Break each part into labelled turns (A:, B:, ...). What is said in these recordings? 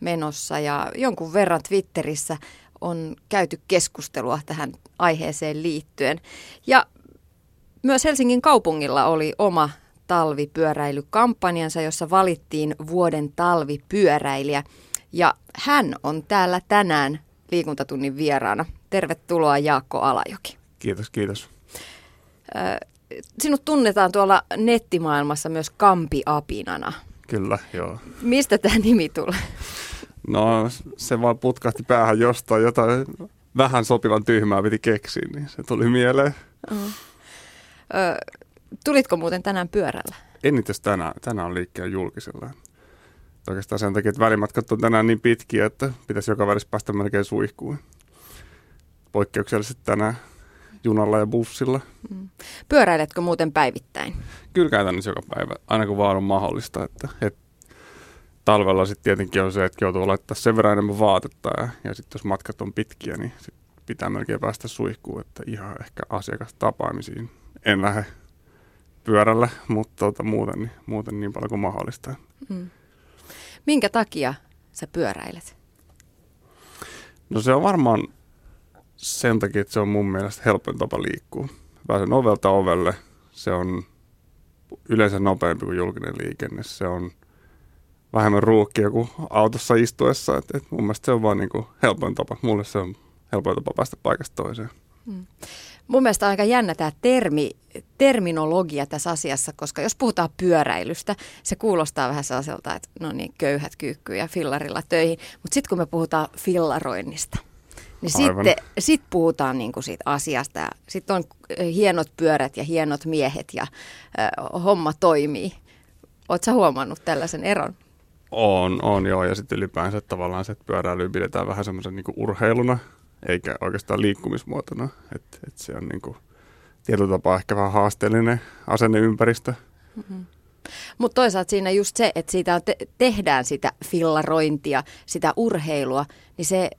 A: menossa ja jonkun verran Twitterissä on käyty keskustelua tähän aiheeseen liittyen. Ja myös Helsingin kaupungilla oli oma talvipyöräilykampanjansa, jossa valittiin vuoden talvipyöräilijä. Ja hän on täällä tänään liikuntatunnin vieraana. Tervetuloa Jaakko Alajoki.
B: Kiitos, kiitos.
A: Sinut tunnetaan tuolla nettimaailmassa myös Kampi-apinana.
B: Kyllä, joo.
A: Mistä tämä nimi tulee?
B: No se vaan putkahti päähän jostain, jotain vähän sopivan tyhmää piti keksiä, niin se tuli mieleen. Uh-huh.
A: Ö, tulitko muuten tänään pyörällä?
B: En itse tänään. Tänään on liikkeen julkisella. Oikeastaan sen takia, että välimatkat on tänään niin pitkiä, että pitäisi joka välissä päästä melkein suihkuun. Poikkeuksellisesti tänään junalla ja bussilla. Mm.
A: Pyöräiletkö muuten päivittäin?
B: Kyllä käytännössä joka päivä, aina kun vaan on mahdollista. Että, että talvella sitten tietenkin on se, että joutuu laittaa sen verran enemmän vaatetta ja, ja sitten jos matkat on pitkiä, niin sit pitää melkein päästä suihkuun, että ihan ehkä asiakastapaamisiin en lähde pyörällä, mutta tuota, muuten, niin, muuten niin paljon kuin mahdollista. Mm.
A: Minkä takia sä pyöräilet?
B: No se on varmaan sen takia, että se on mun mielestä helpoin tapa liikkua. Pääsen ovelta ovelle. Se on yleensä nopeampi kuin julkinen liikenne. Se on vähemmän ruuhkia kuin autossa istuessa. Et, et mun mielestä se on vaan niinku helpoin tapa. Mulle se on helpoin tapa päästä paikasta toiseen. Hmm.
A: Mun mielestä on aika jännä tämä termi, terminologia tässä asiassa, koska jos puhutaan pyöräilystä, se kuulostaa vähän sellaiselta, että no niin, köyhät kyykkyy ja fillarilla töihin. Mutta sitten kun me puhutaan fillaroinnista, niin sitten sit puhutaan niinku siitä asiasta. Sitten on hienot pyörät ja hienot miehet ja äh, homma toimii. Oletko huomannut tällaisen eron?
B: On, on joo. Ja sitten ylipäänsä tavallaan se, että pyöräily pidetään vähän semmoisen niin urheiluna, eikä oikeastaan liikkumismuotona. Että et se on niin kuin, tietyllä tapaa ehkä vähän haasteellinen asenneympäristö. Mm-hmm.
A: Mutta toisaalta siinä just se, että siitä te- tehdään sitä fillarointia, sitä urheilua, niin se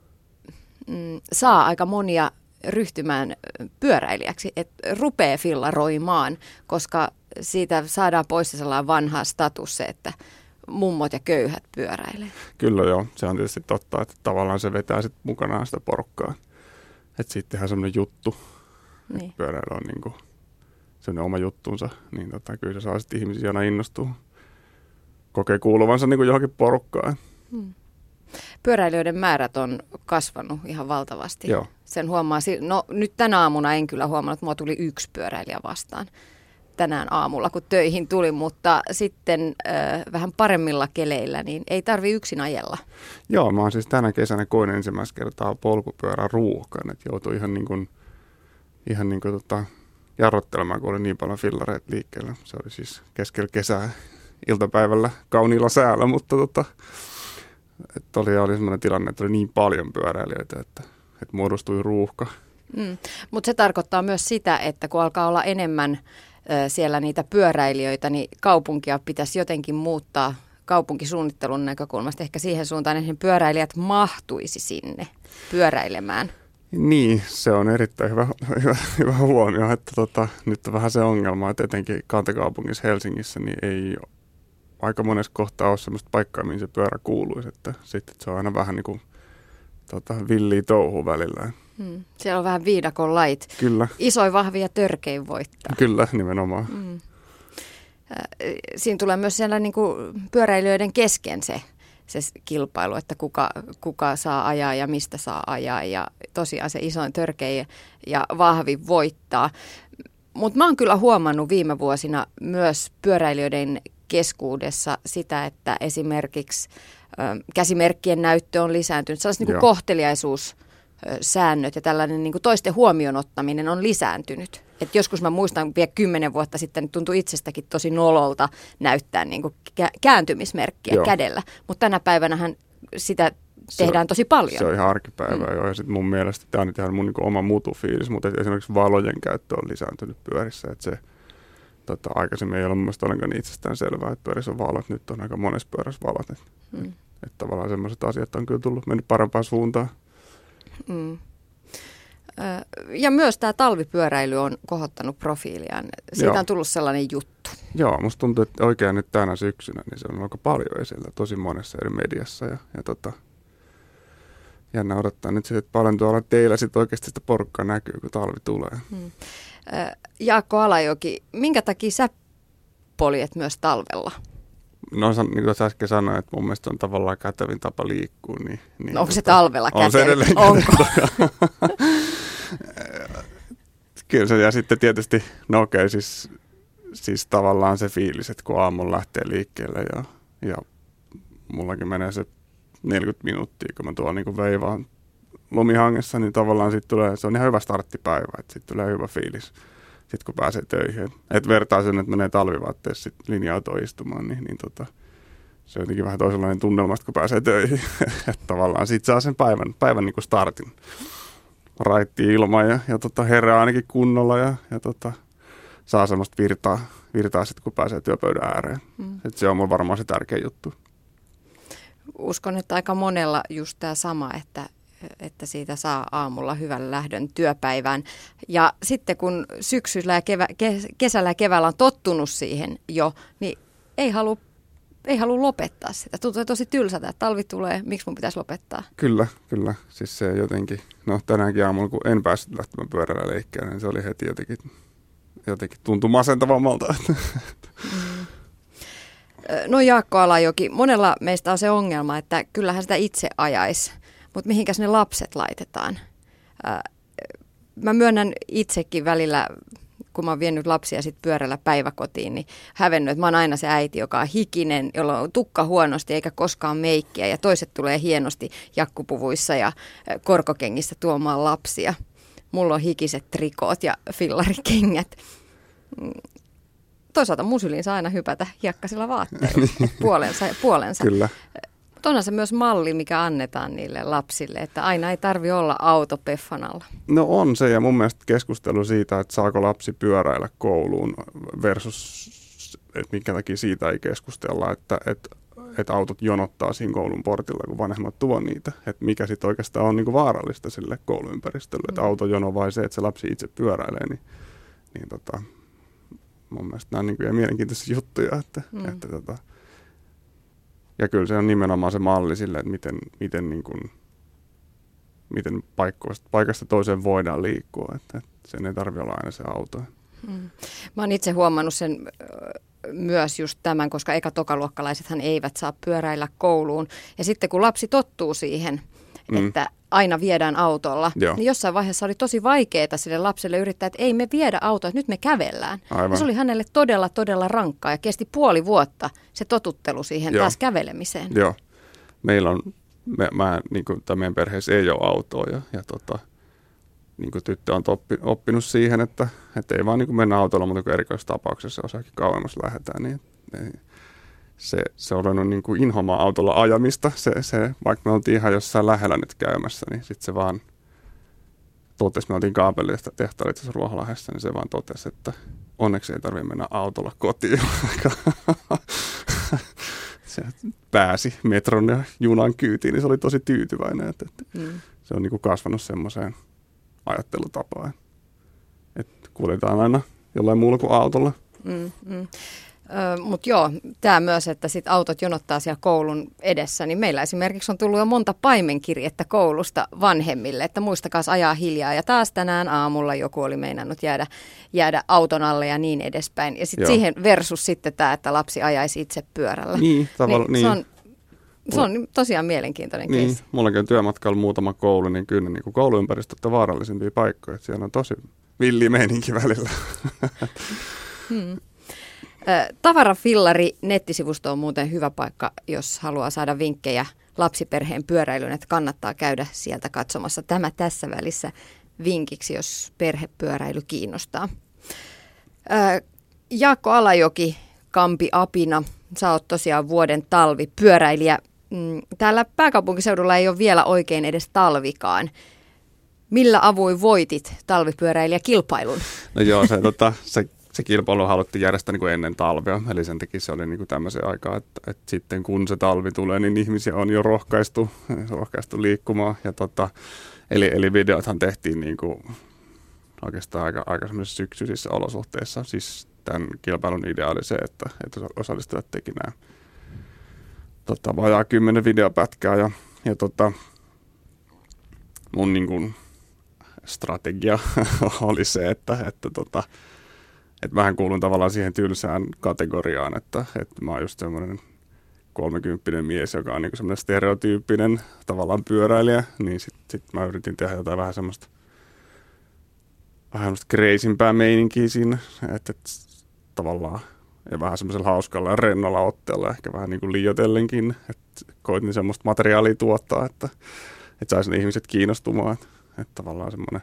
A: mm, saa aika monia ryhtymään pyöräilijäksi, että rupeaa fillaroimaan, koska siitä saadaan pois sellainen vanha status se, että mummot ja köyhät pyöräilee.
B: Kyllä joo, se on tietysti totta, että tavallaan se vetää sit mukanaan sitä porukkaa. Että sitten tehdään semmoinen juttu, niin. että pyöräily on niinku semmoinen oma juttunsa, niin tota, kyllä se saa sitten ihmisiä aina innostua. Kokee kuuluvansa niinku johonkin porukkaan. Hmm.
A: Pyöräilijöiden määrät on kasvanut ihan valtavasti.
B: Joo.
A: Sen huomaa, no nyt tänä aamuna en kyllä huomannut, että mua tuli yksi pyöräilijä vastaan tänään aamulla, kun töihin tuli, mutta sitten äh, vähän paremmilla keleillä, niin ei tarvi yksin ajella.
B: Joo, mä oon siis tänä kesänä koin ensimmäistä kertaa polkupyörän ruuhkan, että joutui ihan niin kuin, ihan niin kuin tota, jarrottelemaan, kun oli niin paljon fillareita liikkeellä. Se oli siis keskellä kesää iltapäivällä kauniilla säällä, mutta tota, että oli, oli sellainen tilanne, että oli niin paljon pyöräilijöitä, että, että muodostui ruuhka.
A: Mm. Mutta se tarkoittaa myös sitä, että kun alkaa olla enemmän siellä niitä pyöräilijöitä, niin kaupunkia pitäisi jotenkin muuttaa kaupunkisuunnittelun näkökulmasta ehkä siihen suuntaan, että pyöräilijät mahtuisi sinne pyöräilemään.
B: Niin, se on erittäin hyvä, hyvä, hyvä huomio, että tota, nyt on vähän se ongelma, että etenkin kantakaupungissa Helsingissä niin ei aika monessa kohtaa ole sellaista paikkaa, mihin se pyörä kuuluisi, että sitten se on aina vähän niin kuin tota, villiä touhu välillä.
A: Hmm. Siellä on vähän viidakon lait.
B: Kyllä.
A: Isoin, vahvi ja törkein voittaa.
B: Kyllä, nimenomaan.
A: Hmm. Siinä tulee myös siellä niin kuin pyöräilijöiden kesken se, se kilpailu, että kuka, kuka saa ajaa ja mistä saa ajaa. Ja tosiaan se isoin, törkein ja vahvi voittaa. Mutta mä oon kyllä huomannut viime vuosina myös pyöräilijöiden keskuudessa sitä, että esimerkiksi käsimerkkien näyttö on lisääntynyt. Sellaiset niin kohteliaisuus säännöt ja tällainen niin kuin toisten huomioon ottaminen on lisääntynyt. Et joskus mä muistan vielä kymmenen vuotta sitten, että tuntui itsestäkin tosi nololta näyttää niin kuin kääntymismerkkiä Joo. kädellä. Mutta tänä päivänä sitä tehdään tosi paljon.
B: Se on ihan arkipäivää mm. jo. Ja sitten mun mielestä tämä on ihan mun niin oma mutufiilis, mutta esimerkiksi valojen käyttö on lisääntynyt pyörissä. Että se, tota, aikaisemmin ei ole mun mielestä ollenkaan itsestään selvää, että pyörissä on valot. Nyt on aika monessa pyörässä valot. Että mm. et, et tavallaan sellaiset asiat on kyllä tullut mennyt parempaan suuntaan. Mm.
A: Ja myös tämä talvipyöräily on kohottanut profiiliaan. Siitä
B: Joo.
A: on tullut sellainen juttu.
B: Joo, musta tuntuu, että oikein nyt tänä syksynä, niin se on aika paljon esillä tosi monessa eri mediassa. Ja, ja tota, jännä odottaa nyt sitten, että paljon tuolla teillä sitten oikeasti sitä porukkaa näkyy, kun talvi tulee.
A: Hmm. Jaakko Alajoki, minkä takia sä poljet myös talvella?
B: No niin kuin äsken sanoin, että mun mielestä on tavallaan kätevin tapa liikkua. Niin, niin
A: no, onko se talvella kätevin?
B: On se edelleen
A: Onko?
B: Kyllä se, ja sitten tietysti, no okei, okay, siis, siis tavallaan se fiilis, että kun aamulla lähtee liikkeelle ja, ja mullakin menee se 40 minuuttia, kun mä tuon niin veivaan lumihangessa, niin tavallaan sit tulee, se on ihan hyvä starttipäivä, että sitten tulee hyvä fiilis, sitten kun pääsee töihin. Että vertaa sen, että menee talvivaatteessa sit linja-autoon istumaan, niin, niin tota, se on jotenkin vähän toisenlainen tunnelma, kun pääsee töihin. että tavallaan siitä saa sen päivän, päivän niin kuin startin. Raitti ilma ja, ja tota, herää ainakin kunnolla ja, ja tota, saa semmoista virtaa, virtaa sitten, kun pääsee työpöydän ääreen. Mm. Et se on mun varmaan se tärkeä juttu.
A: Uskon, että aika monella just tämä sama, että, että siitä saa aamulla hyvän lähdön työpäivään. Ja sitten kun syksyllä ja kevä, kesällä ja keväällä on tottunut siihen jo, niin ei halua ei halua lopettaa sitä. Tuntuu tosi tylsältä, että talvi tulee, miksi mun pitäisi lopettaa?
B: Kyllä, kyllä. Siis se jotenkin, no tänäänkin aamulla, kun en päässyt lähtemään pyörällä leikkään, niin se oli heti jotenkin, jotenkin tuntui masentavammalta. Mm.
A: No Jaakko Alajoki, monella meistä on se ongelma, että kyllähän sitä itse ajaisi, mutta mihinkäs ne lapset laitetaan? Mä myönnän itsekin välillä kun mä oon vienyt lapsia sit pyörällä päiväkotiin, niin hävennyt, että mä oon aina se äiti, joka on hikinen, jolla on tukka huonosti eikä koskaan meikkiä ja toiset tulee hienosti jakkupuvuissa ja korkokengissä tuomaan lapsia. Mulla on hikiset trikoot ja fillarikengät. Mm. Toisaalta musyliin saa aina hypätä hiekkasilla vaatteilla puolensa puolensa.
B: Kyllä.
A: Mutta onhan se myös malli, mikä annetaan niille lapsille, että aina ei tarvi olla auto peffan alla.
B: No on se, ja mun mielestä keskustelu siitä, että saako lapsi pyöräillä kouluun versus, että minkä takia siitä ei keskustella, että, että, että autot jonottaa siinä koulun portilla, kun vanhemmat tuo niitä. Että mikä sitten oikeastaan on niinku vaarallista sille kouluympäristölle, että mm. autojono vai se, että se lapsi itse pyöräilee, niin, niin tota, mun mielestä nämä on niin mielenkiintoisia juttuja, että, mm. että tota, ja kyllä se on nimenomaan se malli sille, että miten, miten, niin kuin, miten paikasta, paikasta toiseen voidaan liikkua. Että, että sen ei tarvitse olla aina se auto.
A: Hmm. Mä oon itse huomannut sen myös just tämän, koska eka tokaluokkalaisethan eivät saa pyöräillä kouluun. Ja sitten kun lapsi tottuu siihen, mm. että aina viedään autolla, Joo. niin jossain vaiheessa oli tosi vaikeaa sille lapselle yrittää, että ei me viedä autoa, että nyt me kävellään. Aivan. Ja se oli hänelle todella, todella rankkaa ja kesti puoli vuotta se totuttelu siihen Joo. taas kävelemiseen.
B: Joo. Meillä on, me, mä, niin kuin, meidän perheessä ei ole autoa ja, ja tota, niin kuin tyttö on oppi, oppinut siihen, että, että ei vaan niin kuin mennä autolla, mutta kun erikoistapauksessa osaakin kauemmas lähdetään, niin ei, se, se on ollut niin kuin inhomaa autolla ajamista. Se, se, vaikka me oltiin ihan jossain lähellä nyt käymässä, niin sitten se vaan totesi, me oltiin kaapelista tehtaalla itse Ruoholahdessa, niin se vaan totesi, että onneksi ei tarvitse mennä autolla kotiin. se pääsi metron ja junan kyytiin, niin se oli tosi tyytyväinen. Että, että mm. Se on niin kuin kasvanut semmoiseen ajattelutapaan, että kuljetaan aina jollain muulla kuin autolla. Mm, mm.
A: Mutta joo, tämä myös, että sit autot jonottaa siellä koulun edessä, niin meillä esimerkiksi on tullut jo monta paimenkirjettä koulusta vanhemmille, että muistakaa ajaa hiljaa. Ja taas tänään aamulla joku oli meinannut jäädä, jäädä auton alle ja niin edespäin. Ja sitten siihen versus sitten tämä, että lapsi ajaisi itse pyörällä.
B: Niin, tavalla, niin.
A: Se on, se on tosiaan mielenkiintoinen
B: niin,
A: keissi.
B: Mullakin on työmatkalla muutama koulu, niin kyllä niin kuin kouluympäristöt on vaarallisimpia paikkoja. Että siellä on tosi villi meininki välillä.
A: Hmm. Tavarafillari nettisivusto on muuten hyvä paikka, jos haluaa saada vinkkejä lapsiperheen pyöräilyyn, että kannattaa käydä sieltä katsomassa. Tämä tässä välissä vinkiksi, jos perhepyöräily kiinnostaa. Jaakko Alajoki, Kampi Apina, sä oot tosiaan vuoden talvipyöräilijä. Mm, täällä pääkaupunkiseudulla ei ole vielä oikein edes talvikaan. Millä avuin voitit talvipyöräilijäkilpailun?
B: No joo, se, tota, se se kilpailu haluttiin järjestää niin kuin ennen talvea, eli sen takia se oli niin kuin tämmöisen aikaa, että, että sitten kun se talvi tulee, niin ihmisiä on jo rohkaistu, rohkaistu liikkumaan. Ja tota, eli, eli videothan tehtiin niin kuin oikeastaan aika, aika syksyisissä olosuhteissa. Siis tämän kilpailun idea oli se, että, että osallistujat teki nämä tota, vajaa kymmenen videopätkää ja, ja tota, mun niin kuin, strategia oli se, että, että, tota, että vähän kuulun tavallaan siihen tylsään kategoriaan, että, että mä oon just semmoinen kolmekymppinen mies, joka on niin semmoinen stereotyyppinen tavallaan pyöräilijä, niin sitten sit mä yritin tehdä jotain vähän semmoista vähän semmoista kreisimpää meininkiä siinä, että, että tavallaan ja vähän semmoisella hauskalla ja rennolla otteella, ehkä vähän niin kuin liioitellenkin, että koitin semmoista materiaalia tuottaa, että, että saisi ne ihmiset kiinnostumaan, että tavallaan semmoinen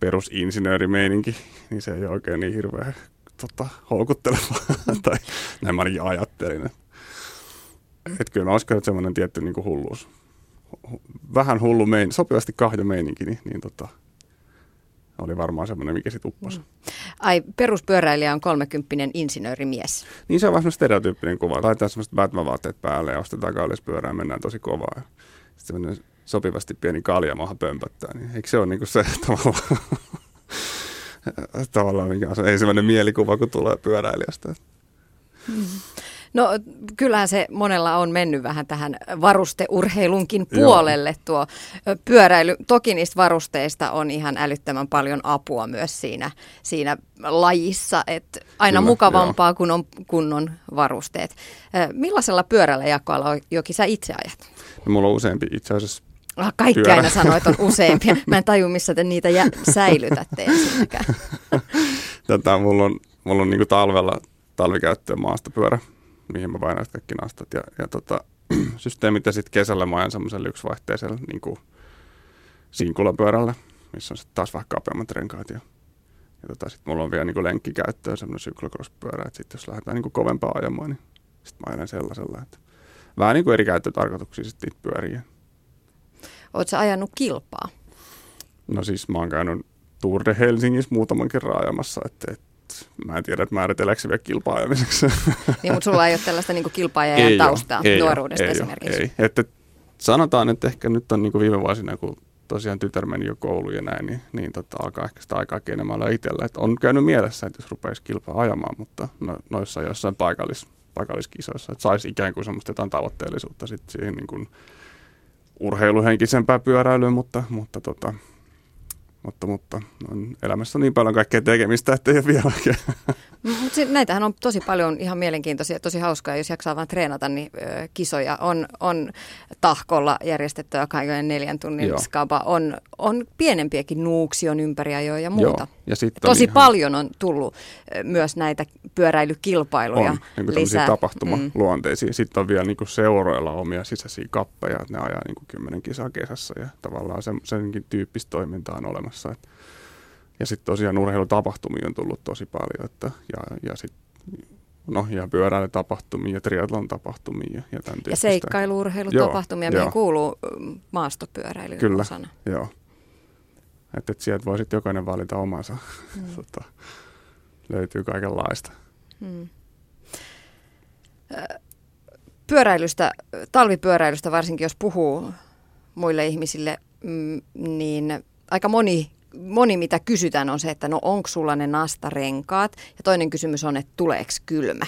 B: perusinsinöörimeininki, niin se ei ole oikein niin hirveän tota, houkutteleva, tai näin mä ainakin ajattelin. Että, kyllä mä uskon, että semmoinen tietty niin kuin hulluus, vähän hullu mein, sopivasti kahden meininki, niin, niin tota, oli varmaan semmoinen, mikä sitten upposi. Mm.
A: Ai, peruspyöräilijä on kolmekymppinen insinöörimies.
B: Niin se on vähän stereotyyppinen kuva. Laitetaan semmoiset Batman-vaatteet päälle ja ostetaan kallispyörää ja mennään tosi kovaa. Sitten sopivasti pieni kaljamaha pömpöttää. Niin eikö se ole niin kuin se tavallaan, tavallaan mikä on se ensimmäinen mielikuva, kun tulee pyöräilijästä?
A: Mm. No kyllähän se monella on mennyt vähän tähän varusteurheilunkin puolelle Joo. tuo pyöräily. Toki niistä varusteista on ihan älyttömän paljon apua myös siinä, siinä lajissa, että aina Kyllä, mukavampaa, jo. kun on kunnon varusteet. Millaisella pyörällä jakoalla jokin sä itse ajat?
B: No, mulla on useampi itse asiassa
A: Ah, kaikki pyörä. aina sanoo, että on useampia. Mä en taju, missä te niitä jä- säilytätte ensinnäkään.
B: Tätä, mulla on, mulla on niin talvella talvikäyttöön maastopyörä, mihin mä painan kaikki nastat. Ja, ja tota, systeemit ja sitten kesällä mä ajan semmoisella yksivaihteisella niin kuin sinkulapyörällä, missä on sitten taas vähän kapeammat renkaat. Ja, ja tota, sitten mulla on vielä niin lenkkikäyttöön semmoinen cyclocross-pyörä, että sitten jos lähdetään niin kovempaa ajamaan, niin sitten mä ajan sellaisella. Että vähän niin kuin eri käyttötarkoituksia sitten niitä pyöriä.
A: Oletko ajanut kilpaa?
B: No siis mä oon käynyt Tour de Helsingissä muutaman kerran ajamassa, että, että mä en tiedä, että määritelläänkö se vielä kilpaajamiseksi.
A: Niin, mutta sulla ei ole tällaista niin kilpaajajan taustaa ei nuoruudesta
B: ei
A: esimerkiksi.
B: Ei. Että sanotaan, että ehkä nyt on niin kuin viime vuosina, kun tosiaan tytär meni jo kouluun ja näin, niin, niin tota, alkaa ehkä sitä aikaa enemmän olla itsellä. Että on käynyt mielessä, että jos rupeaisi kilpaa ajamaan, mutta no, noissa jossain paikallis, paikalliskisoissa, että saisi ikään kuin semmoista jotain tavoitteellisuutta sitten siihen niin kuin urheiluhenkisempään pyöräilyyn, mutta, mutta tota, mutta, mutta on elämässä on niin paljon kaikkea tekemistä, että ei ole vielä oikein.
A: Mutta näitähän on tosi paljon ihan mielenkiintoisia, tosi hauskaa, jos jaksaa vaan treenata, niin ö, kisoja on, on tahkolla järjestettyä kaiken neljän tunnin Joo. skaba, on, on pienempiäkin nuuksion ympäriajoja ja muuta. Joo. Ja tosi ihan... paljon on tullut myös näitä pyöräilykilpailuja on,
B: niin lisää. tapahtumaluonteisia. Mm. Sitten on vielä niin kuin seuroilla omia sisäisiä kappeja, että ne ajaa niin kuin kymmenen kisaa kesässä ja tavallaan sen, senkin tyyppistä toimintaa on olemassa. Että ja sitten tosiaan urheilutapahtumia on tullut tosi paljon, että, ja, ja sitten no, ja pyöräilytapahtumia ja triathlon tapahtumia ja, ja tämän
A: Ja seikkailuurheilutapahtumia, mihin kuuluu mm, maastopyöräily
B: Kyllä, osana. joo. Että et sieltä voi sitten jokainen valita omansa. Mm. tota, löytyy kaikenlaista. Mm.
A: Pyöräilystä, talvipyöräilystä varsinkin jos puhuu muille ihmisille, mm, niin aika moni moni mitä kysytään on se, että no onko sulla ne nastarenkaat ja toinen kysymys on, että tuleeko kylmä.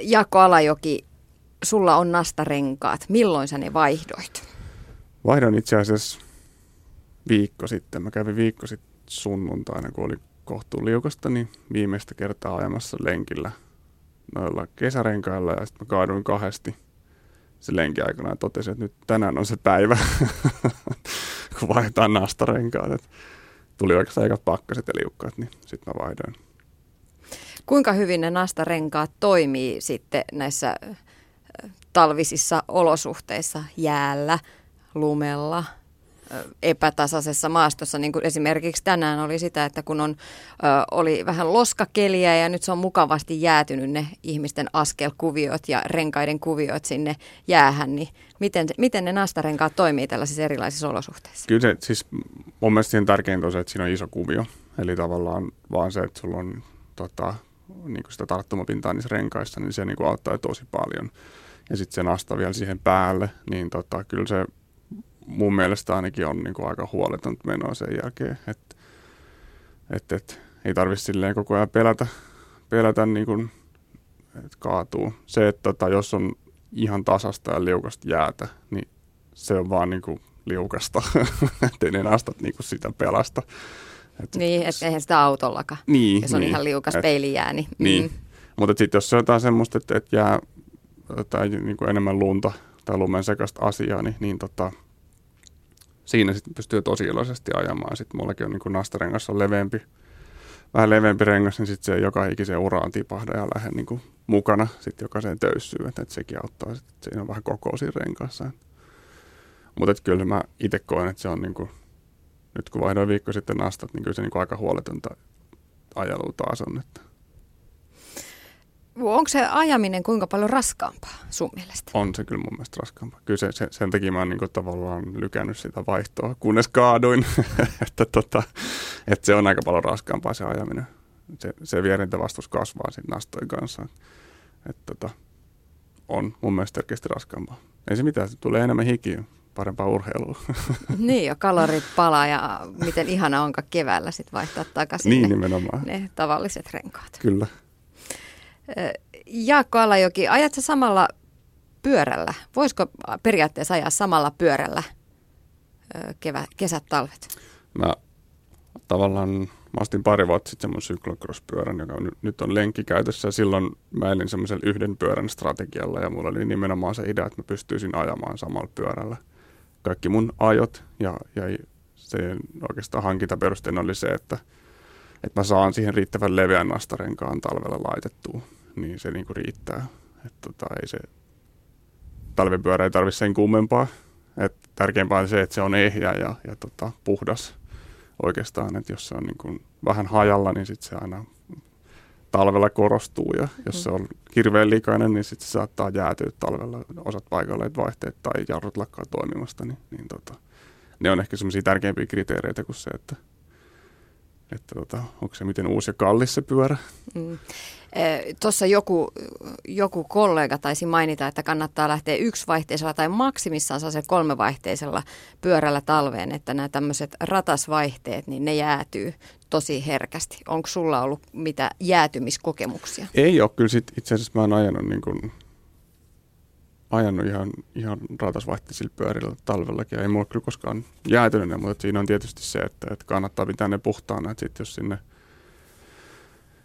A: Jaakko Alajoki, sulla on nastarenkaat. Milloin sä ne vaihdoit?
B: Vaihdoin itse asiassa viikko sitten. Mä kävin viikko sitten sunnuntaina, kun oli kohtuun liukasta, niin viimeistä kertaa ajamassa lenkillä noilla kesärenkailla ja sitten mä kaaduin kahdesti se lenki aikana ja totesin, että nyt tänään on se päivä. kun vaihdetaan nastarenkaat. Et tuli oikeastaan ekat pakkaset ja liukkaat, niin sitten mä vaihdoin.
A: Kuinka hyvin ne nastarenkaat toimii sitten näissä talvisissa olosuhteissa, jäällä, lumella, epätasaisessa maastossa, niin kuin esimerkiksi tänään oli sitä, että kun on, oli vähän loskakeliä ja nyt se on mukavasti jäätynyt ne ihmisten askelkuviot ja renkaiden kuviot sinne jäähän, niin miten, miten ne nastarenkaat toimii tällaisissa erilaisissa olosuhteissa?
B: Kyllä se, siis mun mielestä siinä tärkeintä on se, että siinä on iso kuvio, eli tavallaan vaan se, että sulla on tota, niin kuin sitä tarttumapintaa niissä renkaissa, niin se niin kuin auttaa tosi paljon. Ja sitten se nasta vielä siihen päälle, niin tota, kyllä se mun mielestä ainakin on niin kuin aika huoletonta menoa sen jälkeen. Että et, et, ei tarvitse silleen koko ajan pelätä, pelätä niin kuin, että kaatuu. Se, että tota, jos on ihan tasasta ja liukasta jäätä, niin se on vaan niin kuin liukasta, ettei ne nastat niin kuin sitä pelasta.
A: Et, niin, että eihän sitä autollakaan,
B: niin,
A: jos on
B: niin,
A: ihan liukas et, peilijää. Niin,
B: niin. Mm. mutta sitten jos se on jotain semmoista, että, että jää tai niin kuin enemmän lunta tai lumen sekasta asiaa, niin, niin tota, siinä sitten pystyy tosi iloisesti ajamaan. Sitten mullakin on niin kuin nastarengas on leveämpi, vähän leveämpi rengas, niin sitten se joka ikiseen uraan tipahda ja lähde niin kuin mukana sitten jokaiseen töyssyyn, että, että sekin auttaa, että siinä on vähän koko siinä renkaassa. Mutta kyllä mä itse koen, että se on niin kuin, nyt kun vaihdoin viikko sitten nastat, niin kyllä se niin kuin aika huoletonta ajelua taas on. Että.
A: Onko se ajaminen kuinka paljon raskaampaa sun mielestä?
B: On se kyllä mun mielestä raskaampaa. Kyllä se, se, sen takia mä oon niin tavallaan lykännyt sitä vaihtoa, kunnes kaaduin. että, tota, että se on aika paljon raskaampaa se ajaminen. Se, se vierintävastus kasvaa sitten nastojen kanssa. Että, tota, on mun mielestä selkeästi raskaampaa. Ei se mitään, se tulee enemmän hikiä parempaa urheilua.
A: Niin ja kalorit palaa ja miten ihana onka keväällä sitten vaihtaa takaisin
B: niin,
A: ne,
B: nimenomaan.
A: ne tavalliset renkaat.
B: Kyllä.
A: Jaakko Alajoki, ajat sä samalla pyörällä? Voisiko periaatteessa ajaa samalla pyörällä kevä, kesät, talvet?
B: Mä tavallaan, mä ostin pari vuotta sitten semmoisen cyclocross-pyörän, joka on, nyt on lenkki käytössä. Silloin mä elin semmoisella yhden pyörän strategialla ja mulla oli nimenomaan se idea, että mä pystyisin ajamaan samalla pyörällä. Kaikki mun ajot ja, ja se oikeastaan hankintaperusteena oli se, että, että mä saan siihen riittävän leveän nastarenkaan talvella laitettua niin se niinku riittää. Et tota, ei se talvipyörä ei tarvitse sen kummempaa. Et tärkeämpää on se, että se on ehjä ja, ja tota, puhdas oikeastaan. Et jos se on niinku vähän hajalla, niin sit se aina talvella korostuu. Ja jos mm. se on hirveän likainen, niin sit se saattaa jäätyä talvella osat paikalleen vaihteet tai jarrut lakkaa toimimasta. Niin, niin tota, ne on ehkä semmoisia tärkeimpiä kriteereitä kuin se, että, että tota, onko se miten uusi ja kallis se pyörä. Mm.
A: Tuossa joku, joku kollega taisi mainita, että kannattaa lähteä yksivaihteisella tai maksimissaan se kolmevaihteisella pyörällä talveen, että nämä tämmöiset ratasvaihteet, niin ne jäätyy tosi herkästi. Onko sulla ollut mitä jäätymiskokemuksia?
B: Ei ole, kyllä sit itse asiassa mä oon ajanut, niin kun, ajanut ihan, ihan ratasvaihteisilla pyörillä talvellakin. Ei mulla kyllä koskaan jäätynyt, mutta siinä on tietysti se, että, että kannattaa pitää ne puhtaana, että sit jos sinne –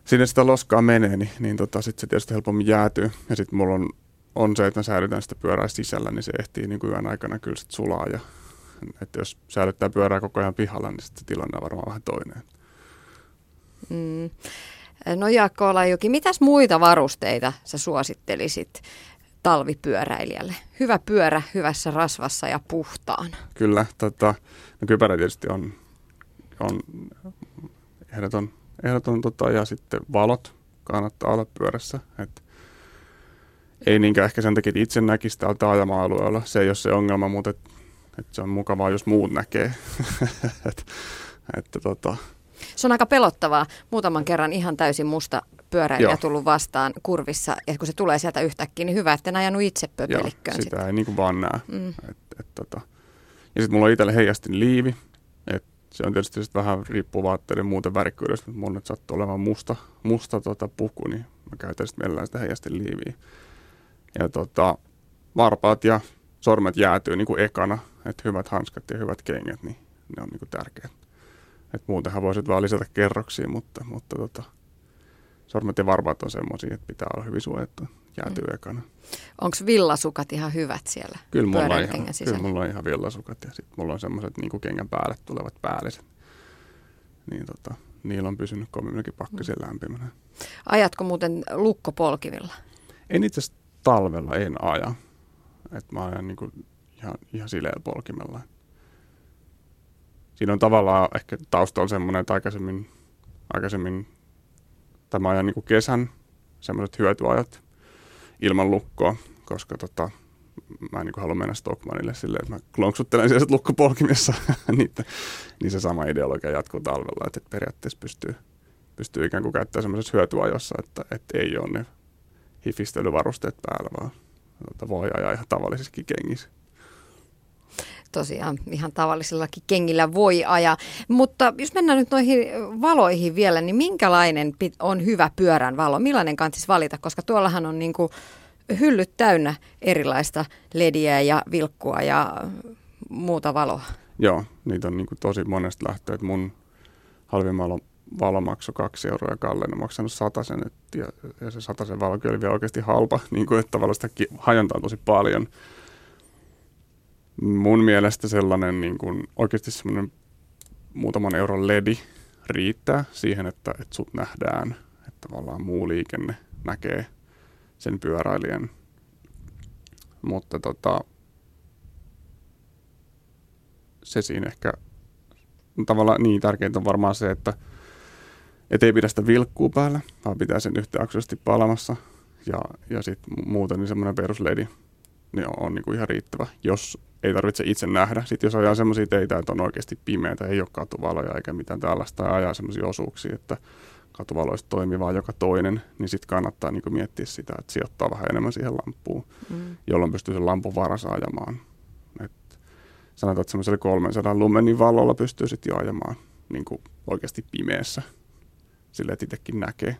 B: sinne sitä loskaa menee, niin, niin tota, sit se tietysti helpommin jäätyy. Ja sitten mulla on, on se, että mä säilytän sitä pyörää sisällä, niin se ehtii niin kuin yön aikana kyllä sit sulaa. Ja, että jos säilyttää pyörää koko ajan pihalla, niin sitten se tilanne on varmaan vähän toinen.
A: Mm. No Jaakko Olajoki, mitäs muita varusteita sä suosittelisit talvipyöräilijälle? Hyvä pyörä hyvässä rasvassa ja puhtaana.
B: Kyllä, tota, no kypärä tietysti on, on ehdoton ehdoton tota, ja sitten valot kannattaa olla pyörässä. Et ei niinkään ehkä sen takia, että itse näkisi täältä ajama-alueella. Se ei ole se ongelma, mutta et, et se on mukavaa, jos muut näkee. et, että, tota.
A: Se on aika pelottavaa. Muutaman kerran ihan täysin musta pyöräilijä Joo. tullut vastaan kurvissa, ja kun se tulee sieltä yhtäkkiä, niin hyvä, että en ajanut itse pöpelikköön.
B: Joo, sitä sit. ei niin kuin vaan näe. Mm. Et, et, tota. Ja sitten mulla on itselle heijastin liivi, se on tietysti vähän riippuu vaatteiden muuten värikkyydestä, mutta mun nyt sattuu olemaan musta, musta tota puku, niin mä käytän sitten mielellään sitä heijastin liiviä. Ja tota, varpaat ja sormet jäätyy niin kuin ekana, että hyvät hanskat ja hyvät kengät, niin ne on niin kuin tärkeät. Et muutenhan voisit vaan lisätä kerroksia, mutta, mutta tota, sormet ja varpaat on semmoisia, että pitää olla hyvin suojattu. Jäätyy mm. ekana.
A: Onko villasukat ihan hyvät siellä
B: kyllä mulla, on ihan, kyllä mulla on ihan villasukat ja sitten mulla on semmoiset niin kengän päälle tulevat päälliset. Niin tota, niillä on pysynyt kovimminkin pakkasien mm. lämpimänä.
A: Ajatko muuten lukkopolkivilla?
B: En itse asiassa talvella en aja. Et mä ajan niin kuin ihan, ihan sileellä polkimella. Siinä on tavallaan ehkä taustalla semmoinen, että aikaisemmin, aikaisemmin tämä ajan niin kuin kesän semmoiset hyötyajat ilman lukkoa, koska tota, mä en niin halua mennä Stockmanille silleen, että mä klonksuttelen siellä lukkopolkimissa, niin, niin se sama ideologia jatkuu talvella, että periaatteessa pystyy pystyy ikään kuin käyttämään semmoisessa hyötyajossa, että, että ei ole ne hifistelyvarusteet päällä, vaan tota, voi ajaa ihan tavallisissakin kengissä
A: tosiaan ihan tavallisillakin kengillä voi ajaa. Mutta jos mennään nyt noihin valoihin vielä, niin minkälainen on hyvä pyörän valo? Millainen kannattaisi valita? Koska tuollahan on niin kuin hyllyt täynnä erilaista lediä ja vilkkua ja muuta valoa.
B: Joo, niitä on niin kuin tosi monesta lähtöä. Mun halvimmalla valo maksoi kaksi euroa ja Kallen on maksanut sen, ja, ja se sen valo oli vielä oikeasti halpa, niin kuin, että tavallaan sitä hajontaa tosi paljon mun mielestä sellainen niin kuin, oikeasti semmoinen muutaman euron ledi riittää siihen, että, että sut nähdään, että tavallaan muu liikenne näkee sen pyöräilijän. Mutta tota, se siinä ehkä tavallaan niin tärkeintä on varmaan se, että et ei pidä sitä vilkkuu päällä, vaan pitää sen yhtäjaksoisesti palamassa. Ja, ja sitten muuten niin semmoinen perusledi niin on, niin kuin ihan riittävä, jos ei tarvitse itse nähdä. Sitten jos ajaa semmoisia teitä, että on oikeasti pimeitä, ei ole katuvaloja eikä mitään tällaista, tai ajaa semmoisia osuuksia, että katuvaloista toimii vaan joka toinen, niin sitten kannattaa niin miettiä sitä, että sijoittaa vähän enemmän siihen lampuun, mm. jolloin pystyy sen lampun varassa ajamaan. Et sanotaan, että semmoisella 300 lumenin valolla pystyy sitten jo ajamaan niin kuin oikeasti pimeässä, sille että itsekin näkee.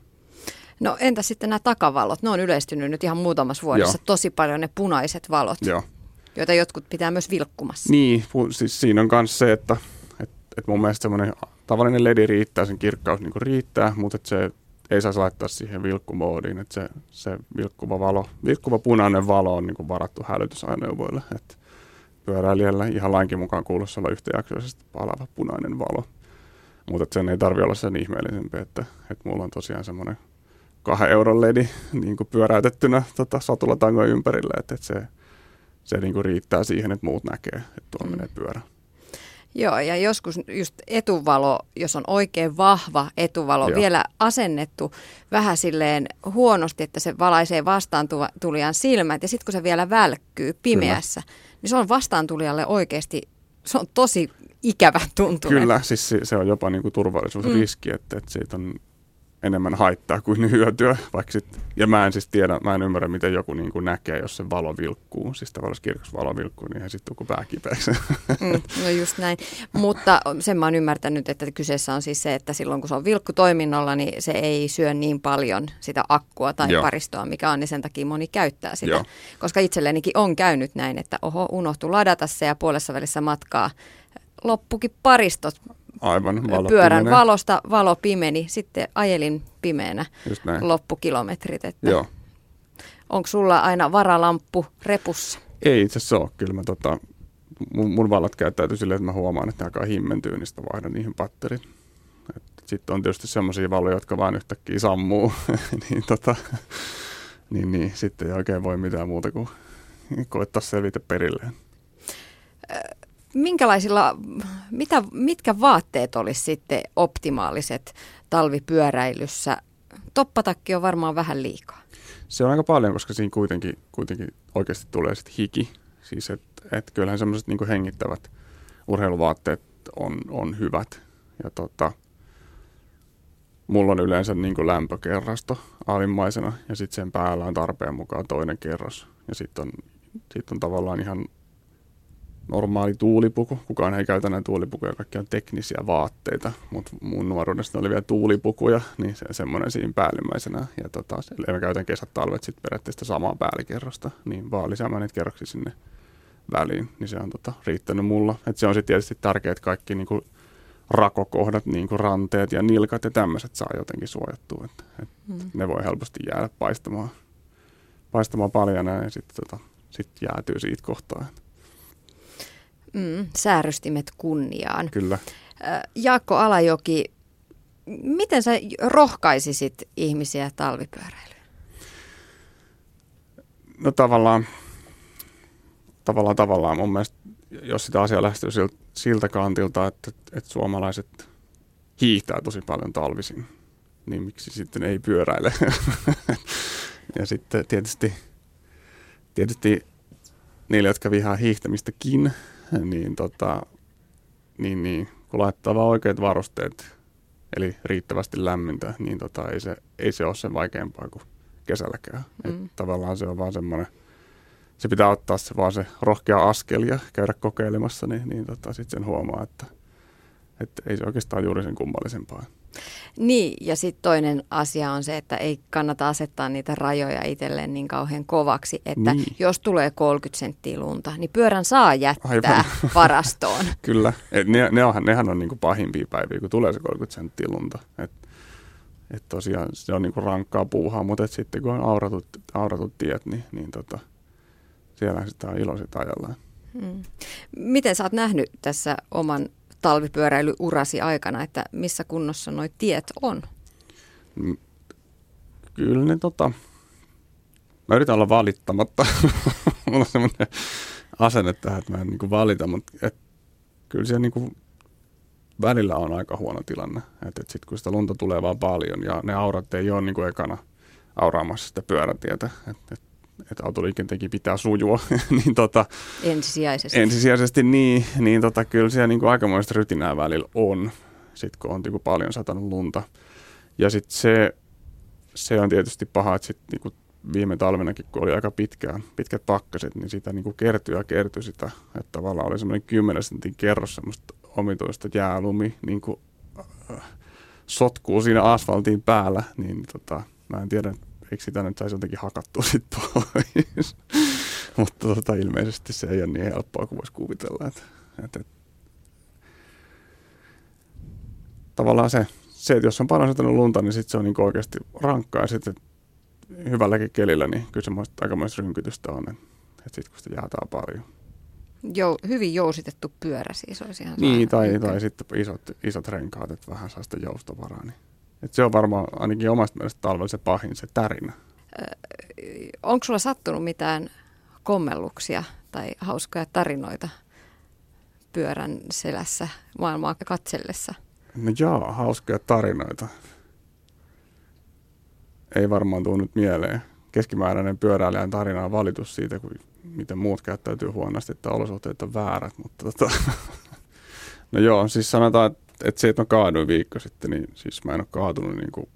A: No entä sitten nämä takavalot? Ne on yleistynyt nyt ihan muutamassa vuodessa Joo. tosi paljon ne punaiset valot.
B: Joo
A: joita jotkut pitää myös vilkkumassa.
B: Niin, siis siinä on myös se, että et, et mun mielestä semmoinen tavallinen ledi riittää, sen kirkkaus niin riittää, mutta et se ei saisi laittaa siihen vilkkumoodiin, että se, se vilkkuva, valo, vilkkuva punainen valo on niin varattu hälytysajoneuvoille, että pyöräilijällä ihan lainkin mukaan kuuluisi olla yhtäjaksoisesti palava punainen valo. Mutta sen ei tarvi olla sen ihmeellisempi, että, että mulla on tosiaan semmoinen kahden euron ledi niin pyöräytettynä tota, satulatangon ympärille, että, että se, se niin kuin riittää siihen, että muut näkee, että tuolla mm. menee pyörä.
A: Joo, ja joskus just etuvalo, jos on oikein vahva etuvalo, Joo. vielä asennettu vähän silleen huonosti, että se valaisee vastaantulijan silmät, ja sitten kun se vielä välkkyy pimeässä, Kyllä. niin se on vastaantulijalle oikeasti, se on tosi ikävä tuntunut.
B: Kyllä, siis se, on jopa niin kuin turvallisuusriski, mm. että, että siitä on enemmän haittaa kuin hyötyä. Vaikka sit, ja mä en siis tiedä, mä en ymmärrä, miten joku niin kuin näkee, jos se valo vilkkuu. Siis tavallaan kirkas valo vilkkuu, niin sitten tule pää kipeäksi.
A: Mm, no just näin. Mutta sen mä oon ymmärtänyt, että kyseessä on siis se, että silloin kun se on vilkku toiminnolla, niin se ei syö niin paljon sitä akkua tai Joo. paristoa, mikä on, niin sen takia moni käyttää sitä. Joo. Koska itsellenikin on käynyt näin, että oho, unohtu ladata se ja puolessa välissä matkaa loppukin paristot
B: Aivan,
A: valo pyörän pimenee. valosta valo pimeni. Sitten ajelin pimeänä loppukilometrit. Että Joo. Onko sulla aina varalamppu repussa?
B: Ei itse asiassa ole. Kyllä mä tota, mun, mun valot käyttäytyy silleen, että mä huomaan, että ne alkaa himmentyä, niin sitten vaihdan niihin patterit. Sitten on tietysti semmoisia valoja, jotka vaan yhtäkkiä sammuu, niin, tota, niin, niin sitten ei oikein voi mitään muuta kuin koettaa selvitä perilleen
A: minkälaisilla, mitä, mitkä vaatteet olisi sitten optimaaliset talvipyöräilyssä? Toppatakki on varmaan vähän liikaa.
B: Se on aika paljon, koska siinä kuitenkin, kuitenkin oikeasti tulee sitten hiki. Siis että et kyllähän semmoiset niin hengittävät urheiluvaatteet on, on hyvät. Ja tota, mulla on yleensä niin lämpökerrasto alimmaisena ja sitten sen päällä on tarpeen mukaan toinen kerros. Ja sitten on, sit on tavallaan ihan normaali tuulipuku. Kukaan ei käytä näitä tuulipukuja, kaikki on teknisiä vaatteita, mutta mun nuoruudesta oli vielä tuulipukuja, niin se, semmoinen siinä päällimmäisenä. Ja tota, mä käytän kesät talvet sitten periaatteessa samaa päällikerrosta, niin vaan lisäämään niitä kerroksia sinne väliin, niin se on tota, riittänyt mulla. Et se on sitten tietysti tärkeää, että kaikki niinku, rakokohdat, niin kuin ranteet ja nilkat ja tämmöiset saa jotenkin suojattua. Et, et mm. Ne voi helposti jäädä paistamaan, paistamaan paljon ja sitten tota, sit jäätyy siitä kohtaa.
A: Mm, säärystimet kunniaan.
B: Kyllä.
A: Jaakko Alajoki, miten sä rohkaisisit ihmisiä talvipyöräilyyn?
B: No tavallaan, tavallaan, tavallaan mun mielestä, jos sitä asiaa lähestyy siltä, siltä kantilta, että, että suomalaiset hiihtää tosi paljon talvisin, niin miksi sitten ei pyöräile? ja sitten tietysti, tietysti niille, jotka vihaa hiihtämistäkin, niin, tota, niin, niin kun laittaa vaan oikeat varusteet eli riittävästi lämmintä, niin tota, ei, se, ei se ole sen vaikeampaa kuin kesälläkään. Mm. Et tavallaan se on vaan semmoinen, se pitää ottaa se vaan se rohkea askel ja käydä kokeilemassa, niin, niin tota, sitten sen huomaa, että, että ei se oikeastaan juuri sen kummallisempaa.
A: Niin, ja sitten toinen asia on se, että ei kannata asettaa niitä rajoja itselleen niin kauhean kovaksi, että niin. jos tulee 30 senttiä lunta, niin pyörän saa jättää Aivan. varastoon.
B: Kyllä, et ne, ne on, nehän on niinku pahimpia päiviä, kun tulee se 30 senttiä lunta. Et, et tosiaan se on niinku rankkaa puuhaa, mutta sitten kun on auratut, auratut tiet, niin, niin tota, siellä sitä on iloiset ajallaan. Hmm.
A: Miten sä oot nähnyt tässä oman talvipyöräilyurasi aikana, että missä kunnossa nuo tiet on?
B: Mm, kyllä ne tota, mä yritän olla valittamatta. Mulla on semmoinen asenne tähän, että mä en niin valita, mutta et, kyllä siellä niin välillä on aika huono tilanne. Että et sitten kun sitä lunta tulee vaan paljon ja ne aurat ei ole niin kuin ekana auraamassa sitä pyörätietä. Että et että autoliikenteenkin pitää sujua. niin tota,
A: ensisijaisesti.
B: Ensisijaisesti niin, niin tota, kyllä siellä niin kuin aikamoista rytinää välillä on, sit kun on niin kuin paljon satanut lunta. Ja sitten se, se on tietysti paha, että sit, niin kuin viime talvenakin, kun oli aika pitkään, pitkät pakkaset, niin sitä niin kuin kertyi ja kertyi sitä, että tavallaan oli semmoinen 10 sentin kerros semmoista omituista jäälumi niin kuin, äh, sotkuu siinä asfaltin päällä, niin tota, mä en tiedä, eikö sitä nyt saisi jotenkin hakattua sitten pois. Mutta tota, ilmeisesti se ei ole niin helppoa kuin voisi kuvitella. Että, että, tavallaan se, se, että jos on paljon satanut lunta, niin sitten se on niin oikeasti rankkaa. Ja sitten hyvälläkin kelillä, niin kyllä semmoista aikamoista rynkytystä on. Että, että sitten kun sitä jäätää paljon.
A: Jou, hyvin jousitettu pyörä siis olisi ihan
B: Niin, tai, tai sitten isot, isot renkaat, että vähän saa sitä joustovaraa. Niin et se on varmaan ainakin omasta mielestä talvella se pahin, se tärinä.
A: onko sulla sattunut mitään kommelluksia tai hauskoja tarinoita pyörän selässä maailmaa katsellessa?
B: No joo, hauskoja tarinoita. Ei varmaan tule nyt mieleen. Keskimääräinen pyöräilijän tarina on valitus siitä, kun miten muut käyttäytyy huonosti, että olosuhteet on väärät. Mutta tota, no joo, siis sanotaan, että että se, että mä kaaduin viikko sitten, niin siis mä en ole kaatunut niin kuin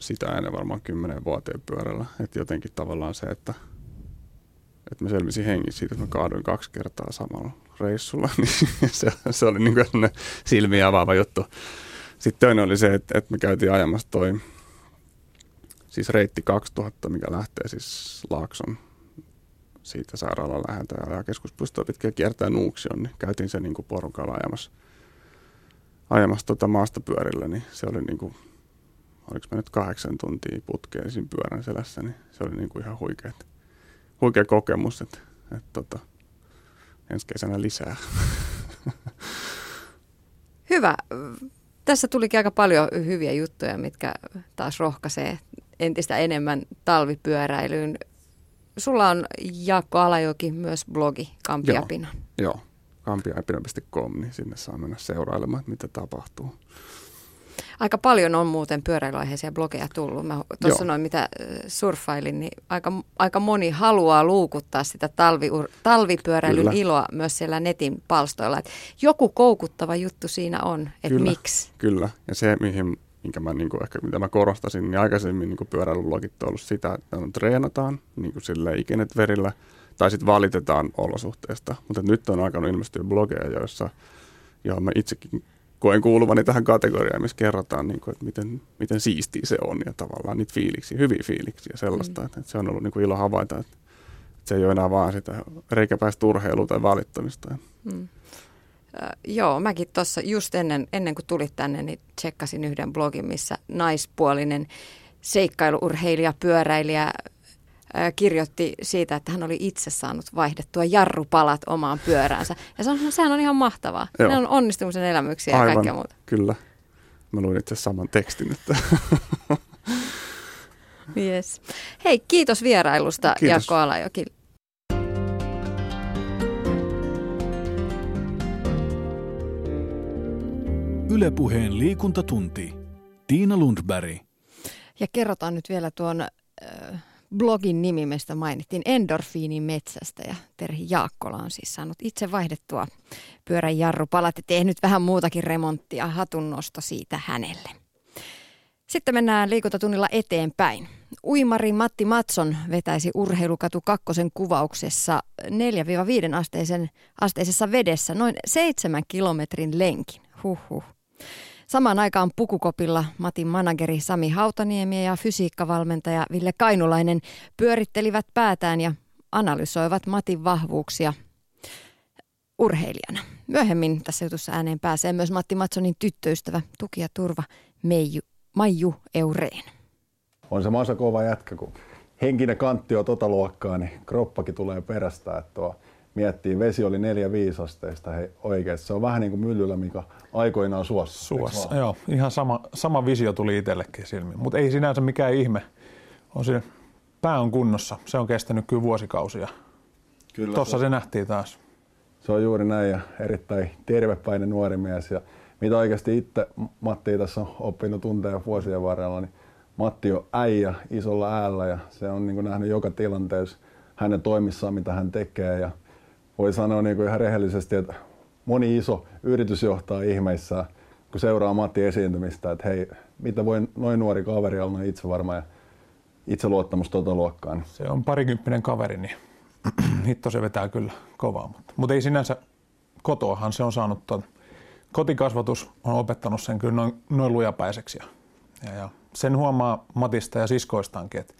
B: sitä ennen varmaan kymmenen vuoteen pyörällä. Että jotenkin tavallaan se, että, että mä selvisin hengissä siitä, että mä kaaduin kaksi kertaa samalla reissulla, niin se, se oli niin kuin silmiä avaava juttu. Sitten toinen oli se, että, että me käytiin ajamassa toi, siis reitti 2000, mikä lähtee siis Laakson siitä sairaalan läheltä ja keskuspuistoa pitkin kiertää Nuuksion, niin käytiin se niin kuin porukalla ajamassa – ajamassa tuota maastopyörillä, niin se oli niin kuin, oliko mä nyt kahdeksan tuntia putkeen siinä pyörän selässä, niin se oli niin kuin ihan huikea, huikea kokemus, että, että tota, ensi kesänä lisää.
A: Hyvä. Tässä tulikin aika paljon hyviä juttuja, mitkä taas rohkaisee entistä enemmän talvipyöräilyyn. Sulla on Jaakko Alajoki myös blogi Kampiapina.
B: Joo, joo kampiaipina.com, niin sinne saa mennä seurailemaan, mitä tapahtuu.
A: Aika paljon on muuten pyöräilyaiheisia blogeja tullut. Mä tuossa noin mitä surffailin, niin aika, aika moni haluaa luukuttaa sitä talvi, talvipyöräilyn Kyllä. iloa myös siellä netin palstoilla. Et joku koukuttava juttu siinä on, että miksi.
B: Kyllä, ja se mihin, minkä mä, niin kuin ehkä, mitä mä korostasin, niin aikaisemmin niin pyöräilylogit on ollut sitä, että on treenataan niin kuin ikinet verillä – tai sitten valitetaan olosuhteista. Mutta nyt on alkanut ilmestyä blogeja, joissa johon mä itsekin koen kuuluvani tähän kategoriaan, missä kerrotaan, niin kuin, että miten, miten siistiä se on ja tavallaan niitä fiiliksiä, hyviä fiiliksiä ja sellaista. Mm. Että, että se on ollut niin kuin ilo havaita, että, että se ei ole enää vaan sitä reikäpäistä urheilua tai valittamista. Mm.
A: Äh, joo, mäkin tuossa just ennen, ennen kuin tulit tänne, niin tsekkasin yhden blogin, missä naispuolinen seikkailuurheilija, pyöräilijä kirjoitti siitä, että hän oli itse saanut vaihdettua jarrupalat omaan pyöräänsä. Ja se on, sehän on ihan mahtavaa. Joo. Ne on onnistumisen elämyksiä Aivan, ja kaikkea muuta.
B: kyllä. Mä luin itse saman tekstin. Että
A: yes. Hei, kiitos vierailusta kiitos. Jaakko Alajoki.
C: Ylepuheen liikuntatunti. Tiina Lundberg.
A: Ja kerrotaan nyt vielä tuon äh, blogin nimi, mistä mainittiin, Endorfiinin metsästä ja Terhi Jaakkola on siis saanut itse vaihdettua pyörän jarrupalat ja tehnyt vähän muutakin remonttia, hatunnosto siitä hänelle. Sitten mennään liikuntatunnilla eteenpäin. Uimari Matti Matson vetäisi urheilukatu kakkosen kuvauksessa 4-5 asteisen, asteisessa vedessä noin 7 kilometrin lenkin. Huhhuh. Samaan aikaan pukukopilla Matin manageri Sami Hautaniemi ja fysiikkavalmentaja Ville Kainulainen pyörittelivät päätään ja analysoivat Matin vahvuuksia urheilijana. Myöhemmin tässä jutussa ääneen pääsee myös Matti Matsonin tyttöystävä, tuki ja turva Meiju, Maiju Eureen.
D: On se maassa kova jätkä, kun henkinen kantti on tota luokkaa, niin kroppakin tulee perästä. Että tuo miettii, vesi oli 4-5 asteista hei, oikein. Se on vähän niin kuin myllyllä, mikä aikoinaan suossa.
E: Suossa, joo. Ihan sama, sama visio tuli itsellekin silmiin. Mutta ei sinänsä mikään ihme. On se, pää on kunnossa. Se on kestänyt kyllä vuosikausia. Kyllä Tuossa se, se nähtiin taas.
D: Se on juuri näin ja erittäin tervepäinen nuori mies. Ja mitä oikeasti itse Matti tässä on oppinut tunteja vuosien varrella, niin Matti on äijä isolla äällä ja se on niin nähnyt joka tilanteessa hänen toimissaan, mitä hän tekee. Ja voi sanoa niin kuin ihan rehellisesti, että moni iso yritys johtaa ihmeissään, kun seuraa Matti esiintymistä, että hei, mitä voi noin nuori kaveri olla itse varma ja itseluottamus tota luokkaa. Niin.
E: Se on parikymppinen kaveri, niin hitto se vetää kyllä kovaa. Mutta, mutta ei sinänsä kotoahan se on saanut tuon, kotikasvatus on opettanut sen kyllä noin, noin lujapäiseksi. Ja, ja sen huomaa Matista ja siskoistaankin, että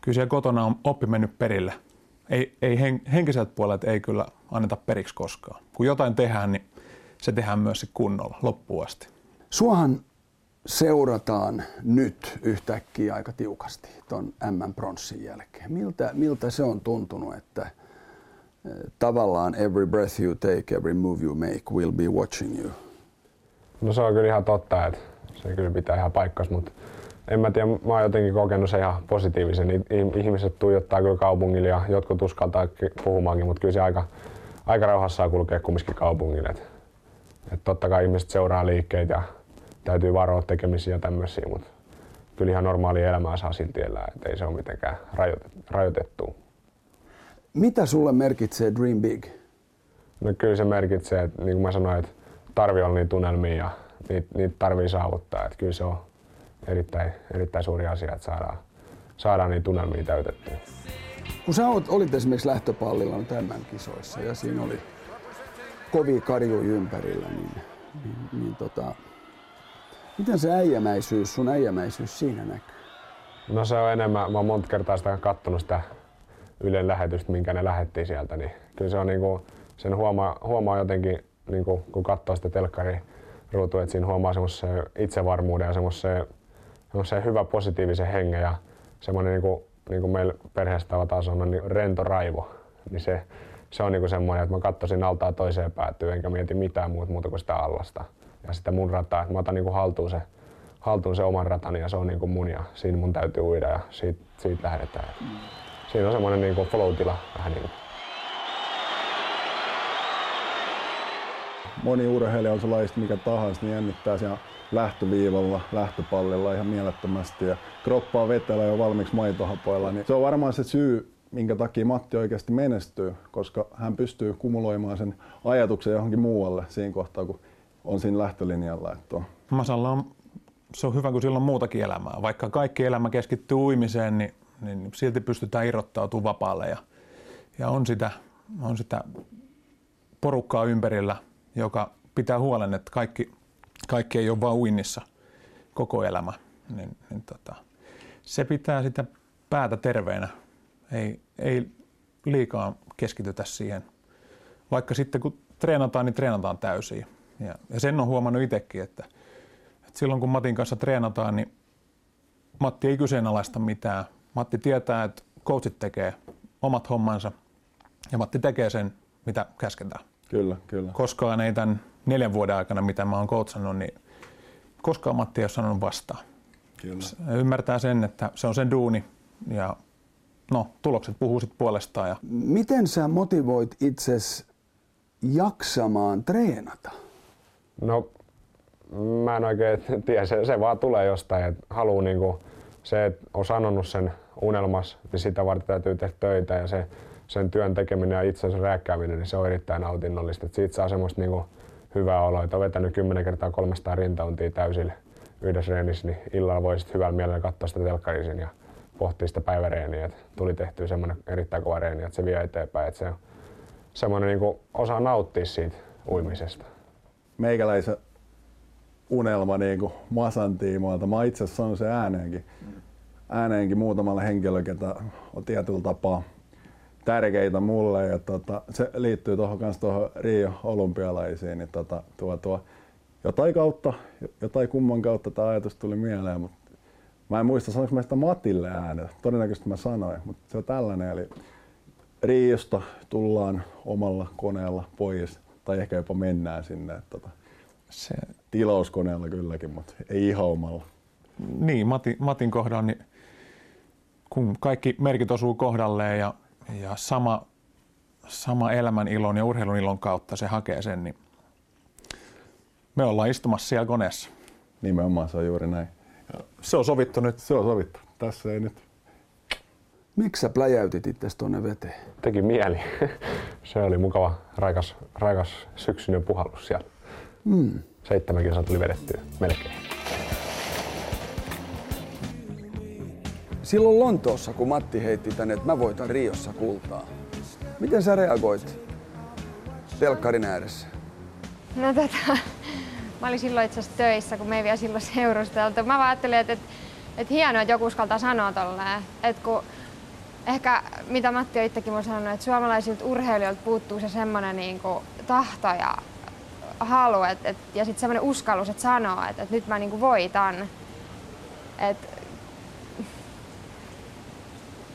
E: kyllä siellä kotona on oppi mennyt perille – ei, ei hen, henkiseltä puolelta ei kyllä anneta periksi koskaan. Kun jotain tehdään, niin se tehdään myös kunnolla loppuun asti.
F: Suohan seurataan nyt yhtäkkiä aika tiukasti tuon M-pronssin jälkeen. Miltä, miltä se on tuntunut, että eh, tavallaan every breath you take, every move you make will be watching you?
G: No se on kyllä ihan totta, että se kyllä pitää ihan paikkas, mutta en mä tiedä, mä oon jotenkin kokenut se ihan positiivisen. Ihmiset tuijottaa kyllä kaupungille ja jotkut uskaltaa puhumaankin, mutta kyllä se aika, aika rauhassa saa kulkea kumminkin kaupungille. Et, et totta kai ihmiset seuraa liikkeitä ja täytyy varoa tekemisiä ja tämmöisiä, mutta kyllä ihan normaali elämää saa silti elää, et ei se ole mitenkään rajoitettu.
F: Mitä sulle merkitsee Dream Big?
G: No kyllä se merkitsee, että niin kuin mä sanoin, että tarvii olla niitä tunnelmia ja niitä, niitä tarvii saavuttaa. Että kyllä se on erittäin, erittäin suuri asia, että saadaan, saadaan niitä tunnelmia täytettyä.
F: Kun sä olit esimerkiksi lähtöpallilla tämän kisoissa ja siinä oli kovia karju ympärillä, niin, niin, niin tota, miten se äijämäisyys, sun äijämäisyys siinä näkyy?
G: No se on enemmän, mä oon monta kertaa sitä kattonut sitä Ylen lähetystä, minkä ne lähettiin sieltä, niin kyllä se on niinku, sen huomaa, huomaa jotenkin, niinku, kun katsoo sitä telkkari ruutua, että siinä huomaa semmoisen itsevarmuuden ja semmoisen se hyvä positiivisen hengen ja semmoinen niin kuin, niin kuin meillä perheessä tavataan sanoa niin rento raivo. Niin se, se on niin kuin semmoinen, että mä katsoisin altaa toiseen päätyyn enkä mieti mitään muuta, muuta kuin sitä allasta. Ja sitten mun rataa, että mä otan niin kuin haltuun, se, haltuun se oman ratani ja se on niin kuin mun ja siinä mun täytyy uida ja siitä, siitä lähdetään. Siinä on semmoinen niin kuin flow-tila vähän niin kuin.
D: Moni urheilija on se mikä tahansa, niin jännittää siellä lähtöviivalla, lähtöpallilla ihan mielettömästi ja kroppaa vetellä jo valmiiksi maitohapoilla. Niin se on varmaan se syy, minkä takia Matti oikeasti menestyy, koska hän pystyy kumuloimaan sen ajatuksen johonkin muualle siinä kohtaa, kun on siinä lähtölinjalla. Että on.
E: Masalla on, se on hyvä, kun sillä on muutakin elämää. Vaikka kaikki elämä keskittyy uimiseen, niin, niin silti pystytään irrottautumaan vapaalle ja, ja on, sitä, on sitä porukkaa ympärillä, joka pitää huolen, että kaikki kaikki ei ole vain uinnissa koko elämä, niin, niin tota, se pitää sitä päätä terveenä. Ei, ei liikaa keskitytä siihen. Vaikka sitten kun treenataan, niin treenataan täysin. Ja, ja sen on huomannut itsekin, että, että silloin kun Matin kanssa treenataan, niin Matti ei kyseenalaista mitään. Matti tietää, että coachit tekee omat hommansa ja Matti tekee sen, mitä käsketään.
D: Kyllä, kyllä.
E: Koskaan ei tämän neljän vuoden aikana, mitä mä oon coachannut, niin koskaan Matti ei ole sanonut vastaan. Kyllä. Ymmärtää sen, että se on sen duuni ja no, tulokset puhuu sitten puolestaan. Ja...
F: Miten sä motivoit itses jaksamaan treenata?
G: No, mä en oikein tiedä, se, se vaan tulee jostain, että haluaa niinku, se, että on sanonut sen unelmas, niin sitä varten täytyy tehdä töitä ja se, sen työn tekeminen ja itsensä rääkkääminen, niin se on erittäin nautinnollista. Et siitä saa semmoista niinku hyvää oloa, että on vetänyt 10 kertaa 300 rintauntia täysille yhdessä reenissä, niin illalla voi sitten hyvällä mielellä katsoa sitä telkkarisin ja pohtia sitä päiväreeniä, että tuli tehtyä semmoinen erittäin kova reeni, että se vie eteenpäin, että se on semmoinen niinku osaa nauttia siitä uimisesta.
D: Meikäläisen unelma niin kuin Masan tiimoilta. Mä itse sanon se ääneenkin. Ääneenkin muutamalle henkilölle, ketä on tietyllä tapaa tärkeitä mulle. Ja tota, se liittyy tuohon kanssa tuohon Rio olympialaisiin. Niin tota, tuo, tuo, jotain kautta, jotain kumman kautta tämä ajatus tuli mieleen, mutta mä en muista sanoinko mä sitä Matille äänellä. Todennäköisesti mä sanoin, mutta se on tällainen. Eli Riosta tullaan omalla koneella pois tai ehkä jopa mennään sinne. Että, tota,
E: Se,
D: tilauskoneella kylläkin, mutta ei ihan omalla.
E: niin, Mati, Matin kohdalla, niin kun kaikki merkit osuu kohdalleen ja, ja sama, sama elämän ilon ja urheilun ilon kautta se hakee sen, niin me ollaan istumassa siellä koneessa.
D: Nimenomaan se on juuri näin.
E: Se on sovittu nyt.
D: Se on sovittu. Tässä ei nyt.
F: Miksi sä pläjäytit itse tuonne veteen?
G: Teki mieli. se oli mukava, raikas, raikas syksyinen puhallus siellä.
F: Hmm.
G: Seitsemän kilsaa tuli vedettyä melkein.
F: Silloin Lontoossa, kun Matti heitti tänne, että mä voitan Riossa kultaa. Miten sä reagoit telkkarin ääressä?
H: No tota, mä olin silloin itse asiassa töissä, kun me ei vielä silloin seurusteltu. Mä ajattelin, että, että, että hienoa, että joku uskaltaa sanoa tolleen. Että kun ehkä, mitä Matti on itsekin mun sanonut, että suomalaisilta urheilijoilta puuttuu se semmoinen niin tahto ja halu et, et, ja sitten semmoinen uskallus, että sanoo, että, että nyt mä niin kuin voitan. Et,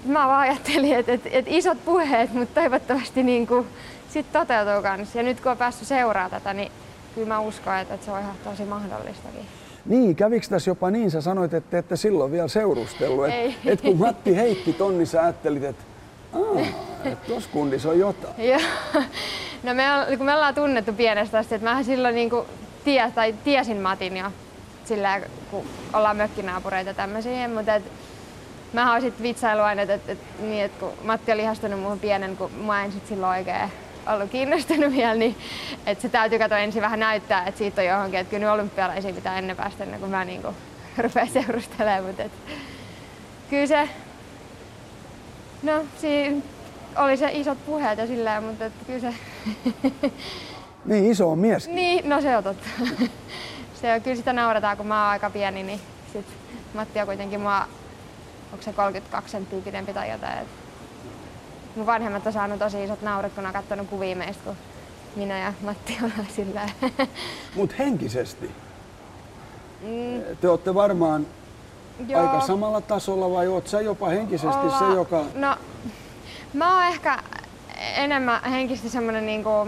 H: mä vaan ajattelin, että, että, että isot puheet, mutta toivottavasti niin kuin, sit toteutuu kanssa. Ja nyt kun on päässyt seuraamaan tätä, niin kyllä mä uskon, että, että se on ihan tosi mahdollistakin.
F: Niin, kävikö tässä jopa niin? Sä sanoit, että te ette silloin vielä seurustellut.
H: Ei.
F: Et, et kun Matti heitti ton, niin sä ajattelit, että että tuossa kundissa on jotain.
H: Joo. No me, kun me ollaan tunnettu pienestä asti, että mähän silloin niin kuin ties, tai tiesin Matin jo sillä kun ollaan mökkinaapureita tämmöisiä, mutta et, mä oon sit vitsailu aina, että, että, että, niin, että kun Matti oli ihastunut muuhun pienen, kun mä en sit silloin oikein ollut kiinnostunut vielä, niin että se täytyy katsoa ensin vähän näyttää, että siitä on johonkin, että kyllä nyt olympialaisiin pitää ennen päästä ennen kuin mä niin kuin rupean seurustelemaan, mutta et, kyllä se, no siinä oli se isot puheet ja silleen, mutta et, kyllä se,
F: Niin, iso on mies.
H: niin, no se on totta. se on, kyllä sitä naurataan, kun mä oon aika pieni, niin sit Matti on kuitenkin mua, onko se 32 senttiä pidempi tai jotain. Et mun vanhemmat on saanut tosi isot naurit, kun on katsonut kuvia meistä, kun minä ja Matti ollaan silleen.
F: Mutta henkisesti.
H: Mm,
F: Te olette varmaan
H: joo.
F: aika samalla tasolla vai oot sä jopa henkisesti se,
H: Olla-
F: joka...
H: No, mä oon ehkä enemmän henkisesti semmonen niinku...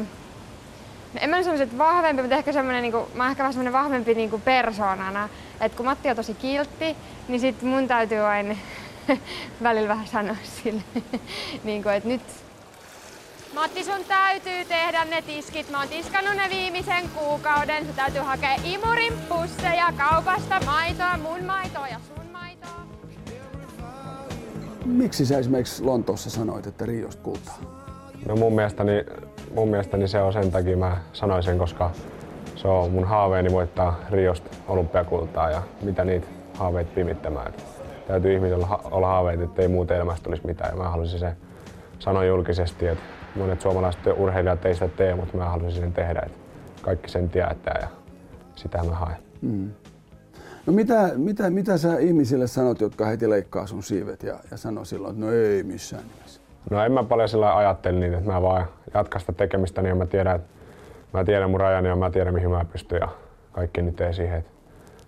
H: En mä sanoisi, että vahvempi, mutta ehkä semmonen niinku, mä oon ehkä vähän semmonen vahvempi niinku persoonana. Et kun Matti on tosi kiltti, niin sit mun täytyy aina välillä vähän sanoa sille, niinku, että nyt Matti, sun täytyy tehdä ne tiskit. Mä oon tiskannut ne viimeisen kuukauden. Sun täytyy hakea imurin pusseja kaupasta, maitoa, mun maitoa ja sun maitoa.
F: Miksi sä esimerkiksi Lontoossa sanoit, että Riosta kultaa?
G: No mun mielestäni, mun mielestäni se on sen takia mä sanoin sen, koska se on mun haaveeni voittaa Riosta olympiakultaa ja mitä niitä haaveita pimittämään. Täytyy ihmisellä olla haaveita, että ei muuta elämästä olisi mitään. Ja mä halusin se sanoa julkisesti, että monet suomalaiset urheilijat ei sitä tee, mutta mä halusin sen tehdä, että kaikki sen tietää ja sitä mä haen.
F: No mitä, mitä, mitä sä ihmisille sanot, jotka heti leikkaa sun siivet ja, ja sanoo silloin, että no ei missään nimessä?
G: No en mä paljon sillä ajattele niin, että mä vaan jatkan sitä tekemistä niin ja mä tiedän, että mä tiedän mun rajani ja mä tiedän mihin mä pystyn ja kaikki nyt ei siihen, että,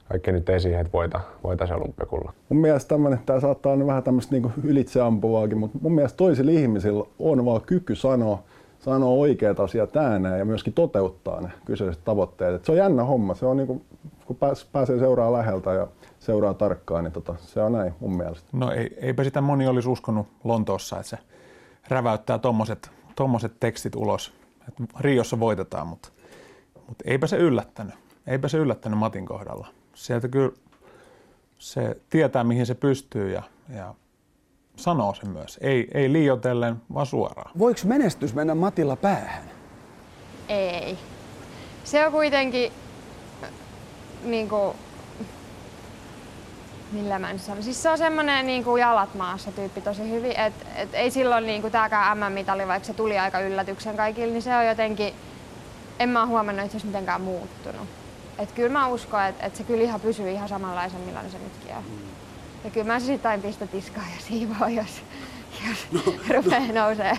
G: kaikki nyt ei siihen, että voita, voita se olympiakulla.
D: Mun mielestä tämmönen, tää saattaa olla vähän tämmöistä niinku ylitseampuvaakin, mutta mun mielestä toisilla ihmisillä on vaan kyky sanoa, sanoa oikeat asiat ääneen ja myöskin toteuttaa ne kyseiset tavoitteet. Et se on jännä homma. Se on niinku, kun pääs, pääsee seuraa läheltä ja seuraa tarkkaan, niin tota, se on näin mun mielestä.
E: No ei, eipä sitä moni olisi uskonut Lontoossa, että se räväyttää tommoset, tommoset tekstit ulos. Että Riossa voitetaan, mutta, mutta eipä se yllättänyt. Eipä se yllättänyt Matin kohdalla. Sieltä kyllä se tietää, mihin se pystyy ja, ja sanoo sen myös. Ei, ei liiotellen, vaan suoraan.
F: Voiko menestys mennä Matilla päähän?
H: Ei. Se on kuitenkin niin kuin, millä mä nyt sanon. Siis se on semmoinen niin kuin jalat maassa tyyppi tosi hyvin, että et ei silloin niin kuin tääkään MM-mitali, vaikka se tuli aika yllätyksen kaikille, niin se on jotenkin, en mä huomannut itse mitenkään muuttunut. Että kyllä mä uskon, että, että se kyllä ihan pysyy ihan samanlaisen, millainen se nytkin on. Mm. Ja kyllä mä se sitten aina pistä tiskaa ja siivoa, jos, jos no. rupeaa nousee.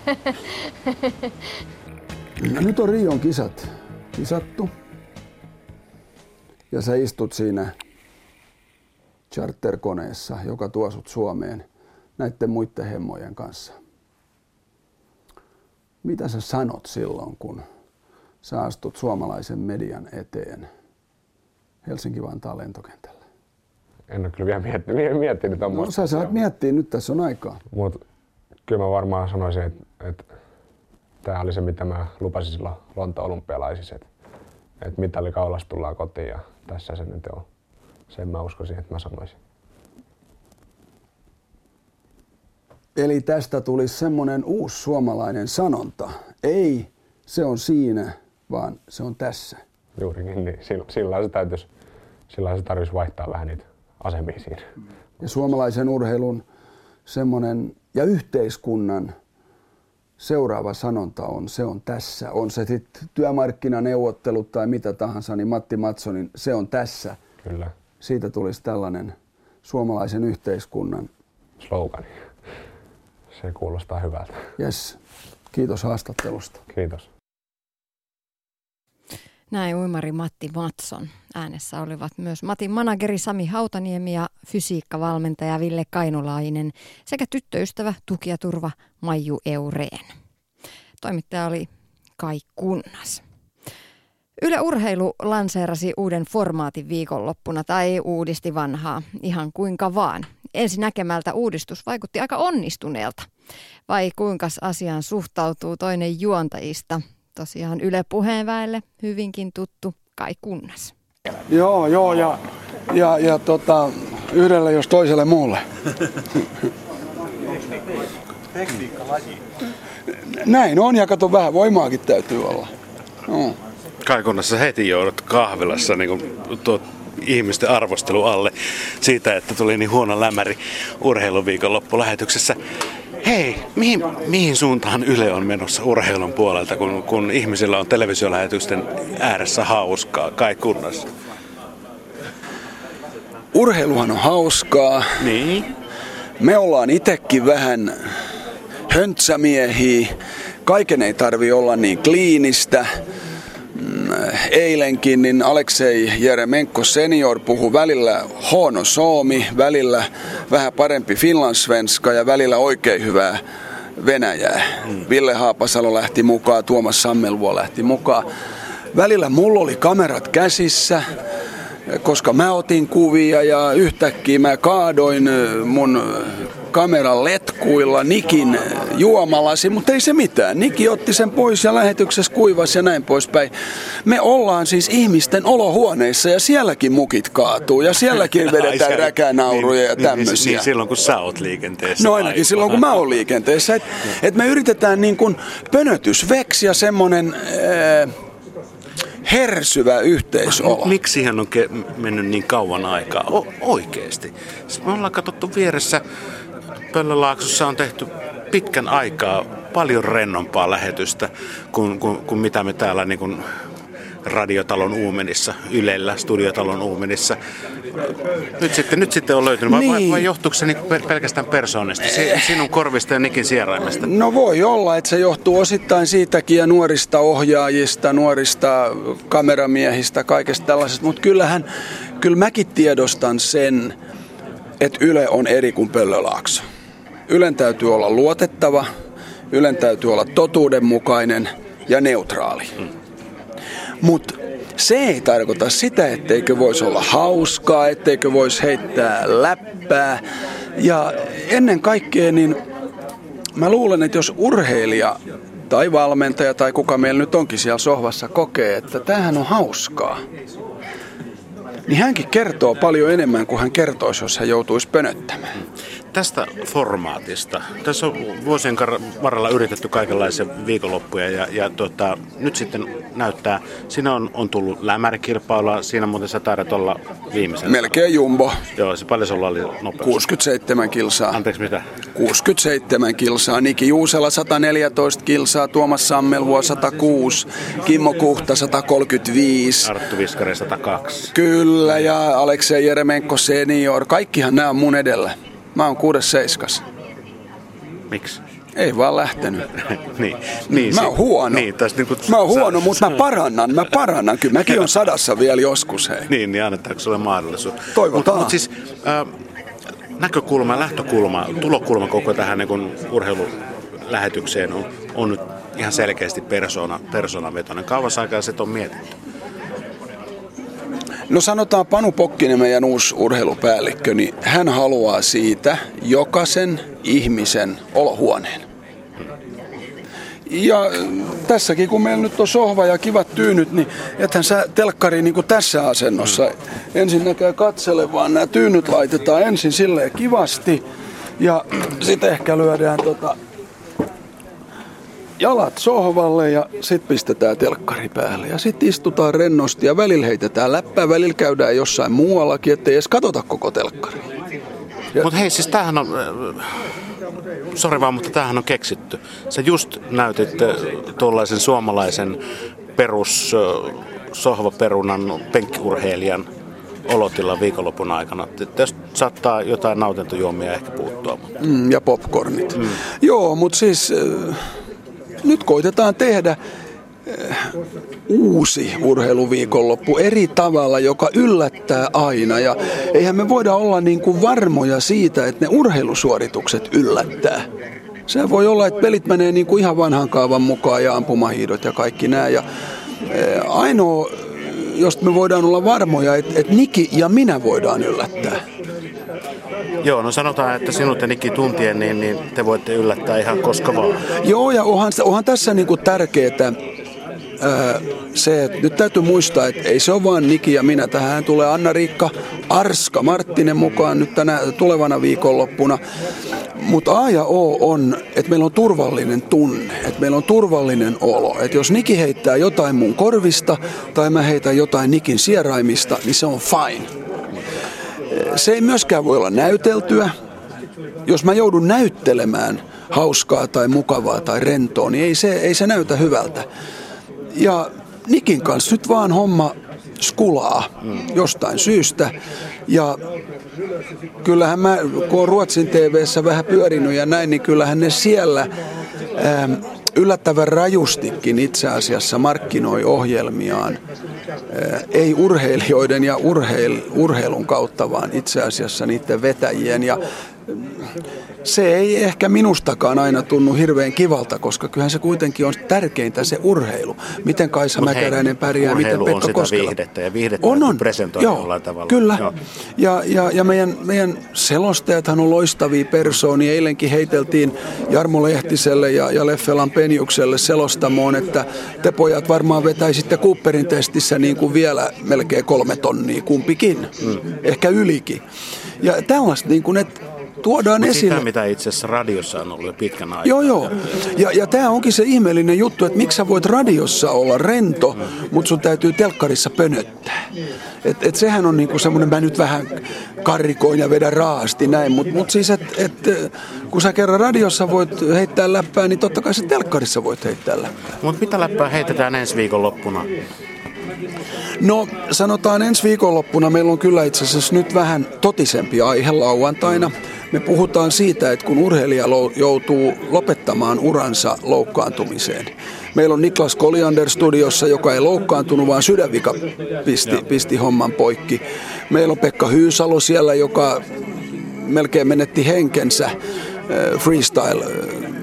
F: no, nyt on Rion kisat kisattu. Ja sä istut siinä charterkoneessa, joka tuo sut Suomeen näiden muiden hemmojen kanssa. Mitä sä sanot silloin, kun sä astut suomalaisen median eteen Helsinki-Vantaan lentokentällä?
G: En ole kyllä vielä miettinyt, miettinyt tuommoista.
F: No sä saat miettiä, nyt tässä on aikaa.
G: Mut kyllä mä varmaan sanoisin, että, että tämä oli se, mitä mä lupasin silloin Lontoon olympialaisissa, että, että mitali kaulasta tullaan kotiin ja tässä se nyt on. Sen mä uskoisin, että mä sanoisin.
F: Eli tästä tulisi semmoinen uusi suomalainen sanonta. Ei, se on siinä, vaan se on tässä.
G: Juurikin niin. Sillä se täytyisi, sillä se tarvitsisi vaihtaa vähän niitä asemia siinä.
F: Ja suomalaisen urheilun semmoinen ja yhteiskunnan seuraava sanonta on, se on tässä. On se sitten työmarkkinaneuvottelut tai mitä tahansa, niin Matti Matsonin, se on tässä.
G: Kyllä.
F: Siitä tulisi tällainen suomalaisen yhteiskunnan
G: slogan. Se kuulostaa hyvältä.
F: Yes. Kiitos haastattelusta.
G: Kiitos.
A: Näin uimari Matti Matson. Äänessä olivat myös Matin manageri Sami Hautaniemi ja fysiikkavalmentaja Ville Kainulainen sekä tyttöystävä tukijaturva Maiju Eureen. Toimittaja oli Kai Kunnas. Yle Urheilu lanseerasi uuden formaatin viikonloppuna tai uudisti vanhaa, ihan kuinka vaan. Ensi näkemältä uudistus vaikutti aika onnistuneelta. Vai kuinka asiaan suhtautuu toinen juontajista, tosiaan Yle puheenväelle hyvinkin tuttu Kai Kunnas.
F: Joo, joo, ja, ja, ja tota, yhdelle jos toiselle muulle. Näin on, ja kato vähän voimaakin täytyy olla. No.
I: Kaikunnassa heti joudut kahvilassa niin kuin tuot ihmisten arvostelu alle siitä, että tuli niin huono lämäri urheiluviikon loppulähetyksessä. Hei, mihin, mihin suuntaan Yle on menossa urheilun puolelta, kun, kun ihmisillä on televisiolähetysten ääressä hauskaa, kai kunnassa?
F: Urheiluhan on hauskaa.
I: Niin.
F: Me ollaan itekin vähän höntsämiehiä. Kaiken ei tarvi olla niin kliinistä eilenkin niin Aleksei Jeremenko senior puhui välillä huono soomi, välillä vähän parempi finlandsvenska ja välillä oikein hyvää Venäjää. Mm. Ville Haapasalo lähti mukaan, Tuomas Sammelvuo lähti mukaan. Välillä mulla oli kamerat käsissä, koska mä otin kuvia ja yhtäkkiä mä kaadoin mun kameran letkuilla Nikin juomalasi, mutta ei se mitään. Niki otti sen pois ja lähetyksessä kuivasi ja näin poispäin. Me ollaan siis ihmisten olohuoneissa ja sielläkin mukit kaatuu ja sielläkin vedetään räkänauruja ja tämmöisiä. Niin,
I: niin, silloin kun sä oot liikenteessä.
F: No ainakin silloin kun mä oon liikenteessä. Että et me yritetään niin kuin pönötysveksi ja semmoinen... Äh, hersyvä yhteisolo.
I: Miksi siihen on ke- mennyt niin kauan aikaa? O- oikeesti. Me ollaan katsottu vieressä Pöllölaaksossa on tehty pitkän aikaa paljon rennompaa lähetystä kuin, kuin, kuin mitä me täällä niin kuin radiotalon uumenissa, Ylellä, studiotalon uumenissa. Nyt sitten, nyt sitten on löytynyt, vai, niin. vai johtuuko se niin pelkästään persoonista, sinun korvista ja Nikin sieraimesta?
F: No voi olla, että se johtuu osittain siitäkin ja nuorista ohjaajista, nuorista kameramiehistä, kaikesta tällaisesta, mutta kyllähän, kyllä mäkin tiedostan sen, että Yle on eri kuin Pöllölaakso. Ylen täytyy olla luotettava, Ylen täytyy olla totuudenmukainen ja neutraali. Mm. Mutta se ei tarkoita sitä, etteikö voisi olla hauskaa, etteikö voisi heittää läppää. Ja ennen kaikkea, niin mä luulen, että jos urheilija tai valmentaja tai kuka meillä nyt onkin siellä sohvassa kokee, että tämähän on hauskaa, niin hänkin kertoo paljon enemmän kuin hän kertoisi, jos hän joutuisi pönöttämään.
I: Tästä formaatista. Tässä on vuosien varrella yritetty kaikenlaisia viikonloppuja ja, ja tota, nyt sitten näyttää, siinä on, on tullut lämärikilpailua, siinä muuten sä taidat olla viimeisen.
F: Melkein jumbo.
I: Joo, se paljon sulla oli nopeus?
F: 67 kilsaa.
I: Anteeksi, mitä?
F: 67 kilsaa. Niki Juusela 114 kilsaa, Tuomas Sammelvuo 106, Kimmo Kuhta 135.
I: Arttu Viskari 102.
F: Kyllä, ja Aleksei Jeremenko senior. Kaikkihan nämä on mun edellä. Mä oon kuudes seiskas.
I: Miksi?
F: Ei vaan lähtenyt.
I: niin, niin,
F: mä oon huono.
I: Niin, niin kuin,
F: mä oon huono, mutta mä parannan. Mä parannan. Kyllä mäkin on sadassa vielä joskus. Hei.
I: Niin, niin annetaanko sulle mahdollisuus?
F: Toivotaan. Mutta
I: mut siis äh, näkökulma, lähtökulma, tulokulma koko tähän niin urheilulähetykseen on, on nyt ihan selkeästi persona, persoonavetoinen. Kauas aikaa se on mietitty?
F: No sanotaan Panu Pokkinen, meidän uusi urheilupäällikkö, niin hän haluaa siitä jokaisen ihmisen olohuoneen. Ja tässäkin, kun meillä nyt on sohva ja kivat tyynyt, niin ethän sä telkkari niin kuin tässä asennossa ensinnäkään katsele, vaan nämä tyynyt laitetaan ensin silleen kivasti ja sitten ehkä lyödään tota jalat sohvalle ja sitten pistetään telkkari päälle. Ja sitten istutaan rennosti ja välillä heitetään läppää, välillä käydään jossain muuallakin, ettei edes katsota koko telkkari.
I: Mutta hei, siis tämähän on, äh, sori vaan, mutta tämähän on keksitty. Sä just näytit äh, tuollaisen suomalaisen perus äh, sohvaperunan penkkiurheilijan olotilla viikonlopun aikana. Tästä saattaa jotain nautintojuomia ehkä puuttua. Mutta.
F: Mm, ja popcornit. Mm. Joo, mutta siis nyt koitetaan tehdä eh, uusi urheiluviikonloppu eri tavalla, joka yllättää aina. Ja eihän me voida olla niin kuin varmoja siitä, että ne urheilusuoritukset yllättää. Se voi olla, että pelit menee niin kuin ihan vanhan kaavan mukaan ja ampumahiidot ja kaikki nämä. Ja eh, ainoa, josta me voidaan olla varmoja, että, että Niki ja minä voidaan yllättää.
I: Joo, no sanotaan, että sinut ja Nikki tuntien, niin, niin te voitte yllättää ihan koska vaan.
F: Joo, ja onhan, onhan tässä niinku tärkeää se, että nyt täytyy muistaa, että ei se ole vaan Niki ja minä. Tähän tulee Anna-Riikka Arska Marttinen mukaan nyt tänä tulevana viikonloppuna. Mutta A ja O on, että meillä on turvallinen tunne, että meillä on turvallinen olo. Että jos Niki heittää jotain mun korvista tai mä heitän jotain Nikin sieraimista, niin se on fine. Se ei myöskään voi olla näyteltyä. Jos mä joudun näyttelemään hauskaa tai mukavaa tai rentoa, niin ei se, ei se näytä hyvältä. Ja Nikin kanssa nyt vaan homma skulaa jostain syystä. Ja kyllähän mä, kun on Ruotsin TVssä vähän pyörinyt ja näin, niin kyllähän ne siellä ähm, yllättävän rajustikin itse asiassa markkinoi ohjelmiaan ei urheilijoiden ja urheil, urheilun kautta, vaan itse asiassa niiden vetäjien. Ja se ei ehkä minustakaan aina tunnu hirveän kivalta, koska kyllähän se kuitenkin on tärkeintä se urheilu. Miten Kaisa Mut Mäkäräinen pärjää, miten Pekka
I: on sitä
F: Koskela.
I: viihdettä ja viihdettä on, on. presentoi
F: Joo, jollain tavalla. Kyllä. Joo. Ja, ja, ja meidän, meidän selostajathan on loistavia persoonia. Eilenkin heiteltiin Jarmo Lehtiselle ja, ja Leffelan Penjukselle selostamoon, että te pojat varmaan vetäisitte Cooperin testissä niin kuin vielä melkein kolme tonnia kumpikin. Mm. Ehkä ylikin. Ja tällaista, niin kuin, että tuodaan Mut esille.
I: Sitä, mitä itse asiassa radiossa on ollut jo pitkän aikaa.
F: Joo, joo. Ja, ja tämä onkin se ihmeellinen juttu, että miksi sä voit radiossa olla rento, mutta sun täytyy telkkarissa pönöttää. Et, et sehän on niinku semmoinen, mä nyt vähän karrikoin ja vedän raasti näin, mutta mut siis, että et, kun sä kerran radiossa voit heittää läppää, niin totta kai sä telkkarissa voit heittää läppää.
I: Mutta mitä läppää heitetään ensi viikon loppuna?
F: No sanotaan ensi viikonloppuna meillä on kyllä itse asiassa nyt vähän totisempi aihe lauantaina. Me puhutaan siitä, että kun urheilija joutuu lopettamaan uransa loukkaantumiseen. Meillä on Niklas Koliander studiossa, joka ei loukkaantunut, vaan sydänvika pisti, pisti homman poikki. Meillä on Pekka Hyysalo siellä, joka melkein menetti henkensä äh, freestyle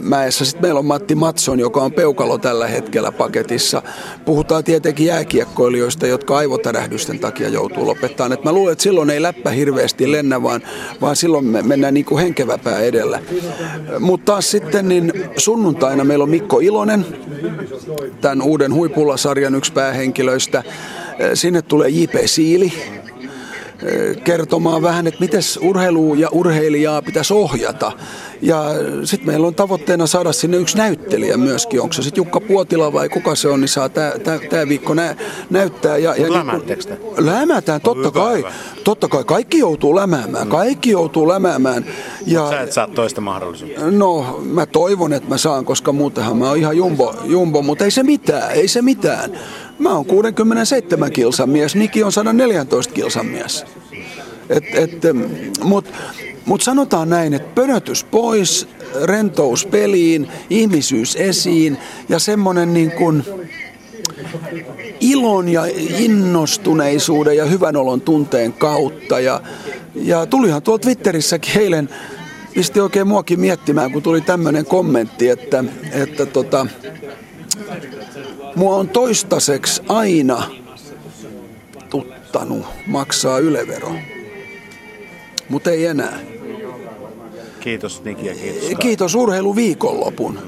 F: mäessä. Sitten meillä on Matti Matson, joka on peukalo tällä hetkellä paketissa. Puhutaan tietenkin jääkiekkoilijoista, jotka aivotärähdysten takia joutuu lopettamaan. Et mä luulen, että silloin ei läppä hirveästi lennä, vaan, vaan silloin me mennään niin kuin henkeväpää edellä. Mutta taas sitten niin sunnuntaina meillä on Mikko Ilonen, tämän uuden huipulla sarjan yksi päähenkilöistä. Sinne tulee J.P. Siili, kertomaan vähän, että miten urheilu ja urheilijaa pitäisi ohjata. Ja sitten meillä on tavoitteena saada sinne yksi näyttelijä myöskin. Onko se sitten Jukka Puotila vai kuka se on, niin saa tämä viikko nä, näyttää. Ja, ja
I: niin,
F: lämätään, totta kai. Hyvä. Totta kai, kaikki joutuu lämäämään, kaikki joutuu lämäämään.
I: Ja, sä et saa toista mahdollisuutta.
F: No, mä toivon, että mä saan, koska muutenhan mä oon ihan jumbo, jumbo mutta ei se mitään, ei se mitään. Mä oon 67 kilsan mies, Niki on 114 kilsan mies. Mutta mut sanotaan näin, että pönötys pois, rentous peliin, ihmisyys esiin ja semmoinen niin kuin ilon ja innostuneisuuden ja hyvän olon tunteen kautta. Ja, ja tulihan tuolta Twitterissäkin eilen, pisti oikein muakin miettimään, kun tuli tämmöinen kommentti, että, että tota, mua on toistaiseksi aina tuttanut maksaa ylevero, mutta ei enää.
I: Kiitos Niki ja kiitos.
F: Kiitos urheiluviikonlopun.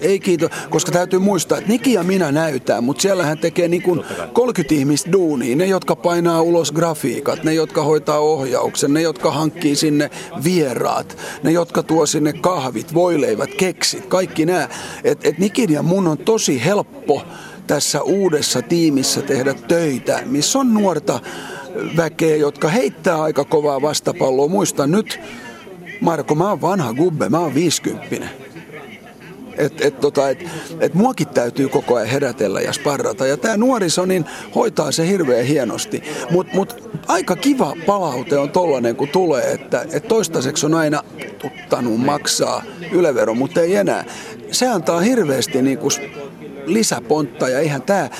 F: Ei kiitos, koska täytyy muistaa, että Niki ja minä näytään, mutta siellä hän tekee niin kuin 30 ihmistä duunia. Ne, jotka painaa ulos grafiikat, ne, jotka hoitaa ohjauksen, ne, jotka hankkii sinne vieraat, ne, jotka tuo sinne kahvit, voileivät, keksit, kaikki nämä. Että et Nikin ja mun on tosi helppo tässä uudessa tiimissä tehdä töitä, missä on nuorta väkeä, jotka heittää aika kovaa vastapalloa. Muistan nyt, Marko, mä oon vanha gubbe, mä oon 50 että et, tota, et, et muakin täytyy koko ajan herätellä ja sparrata. Ja tämä nuoriso niin hoitaa se hirveän hienosti. Mutta mut, aika kiva palaute on tollanen, kun tulee, että et toistaiseksi on aina tuttanut maksaa ylevero, mutta ei enää. Se antaa hirveästi niin kuin lisäpontta ja eihän tämä,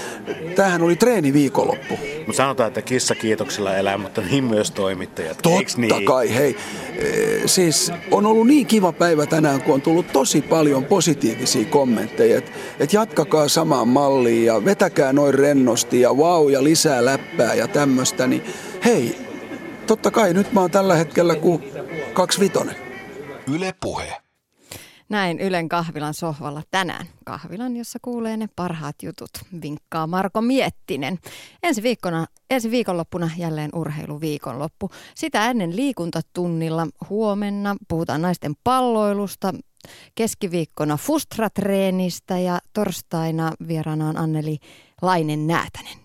F: tämähän oli treeni viikonloppu.
I: Mutta sanotaan, että kissa kiitoksella elää, mutta niin myös toimittajat.
F: Totta
I: niin?
F: kai, hei. E, siis on ollut niin kiva päivä tänään, kun on tullut tosi paljon positiivisia kommentteja, että et jatkakaa samaan malliin ja vetäkää noin rennosti ja vau wow, ja lisää läppää ja tämmöistä, niin hei, totta kai nyt mä oon tällä hetkellä kuin kaksi vitonen.
C: Yle Puhe.
A: Näin Ylen kahvilan sohvalla tänään. Kahvilan, jossa kuulee ne parhaat jutut, vinkkaa Marko Miettinen. Ensi, viikkona, ensi viikonloppuna jälleen urheiluviikonloppu. Sitä ennen liikuntatunnilla huomenna puhutaan naisten palloilusta, keskiviikkona fustratreenistä ja torstaina vieraana on Anneli Lainen Näätänen. Nyt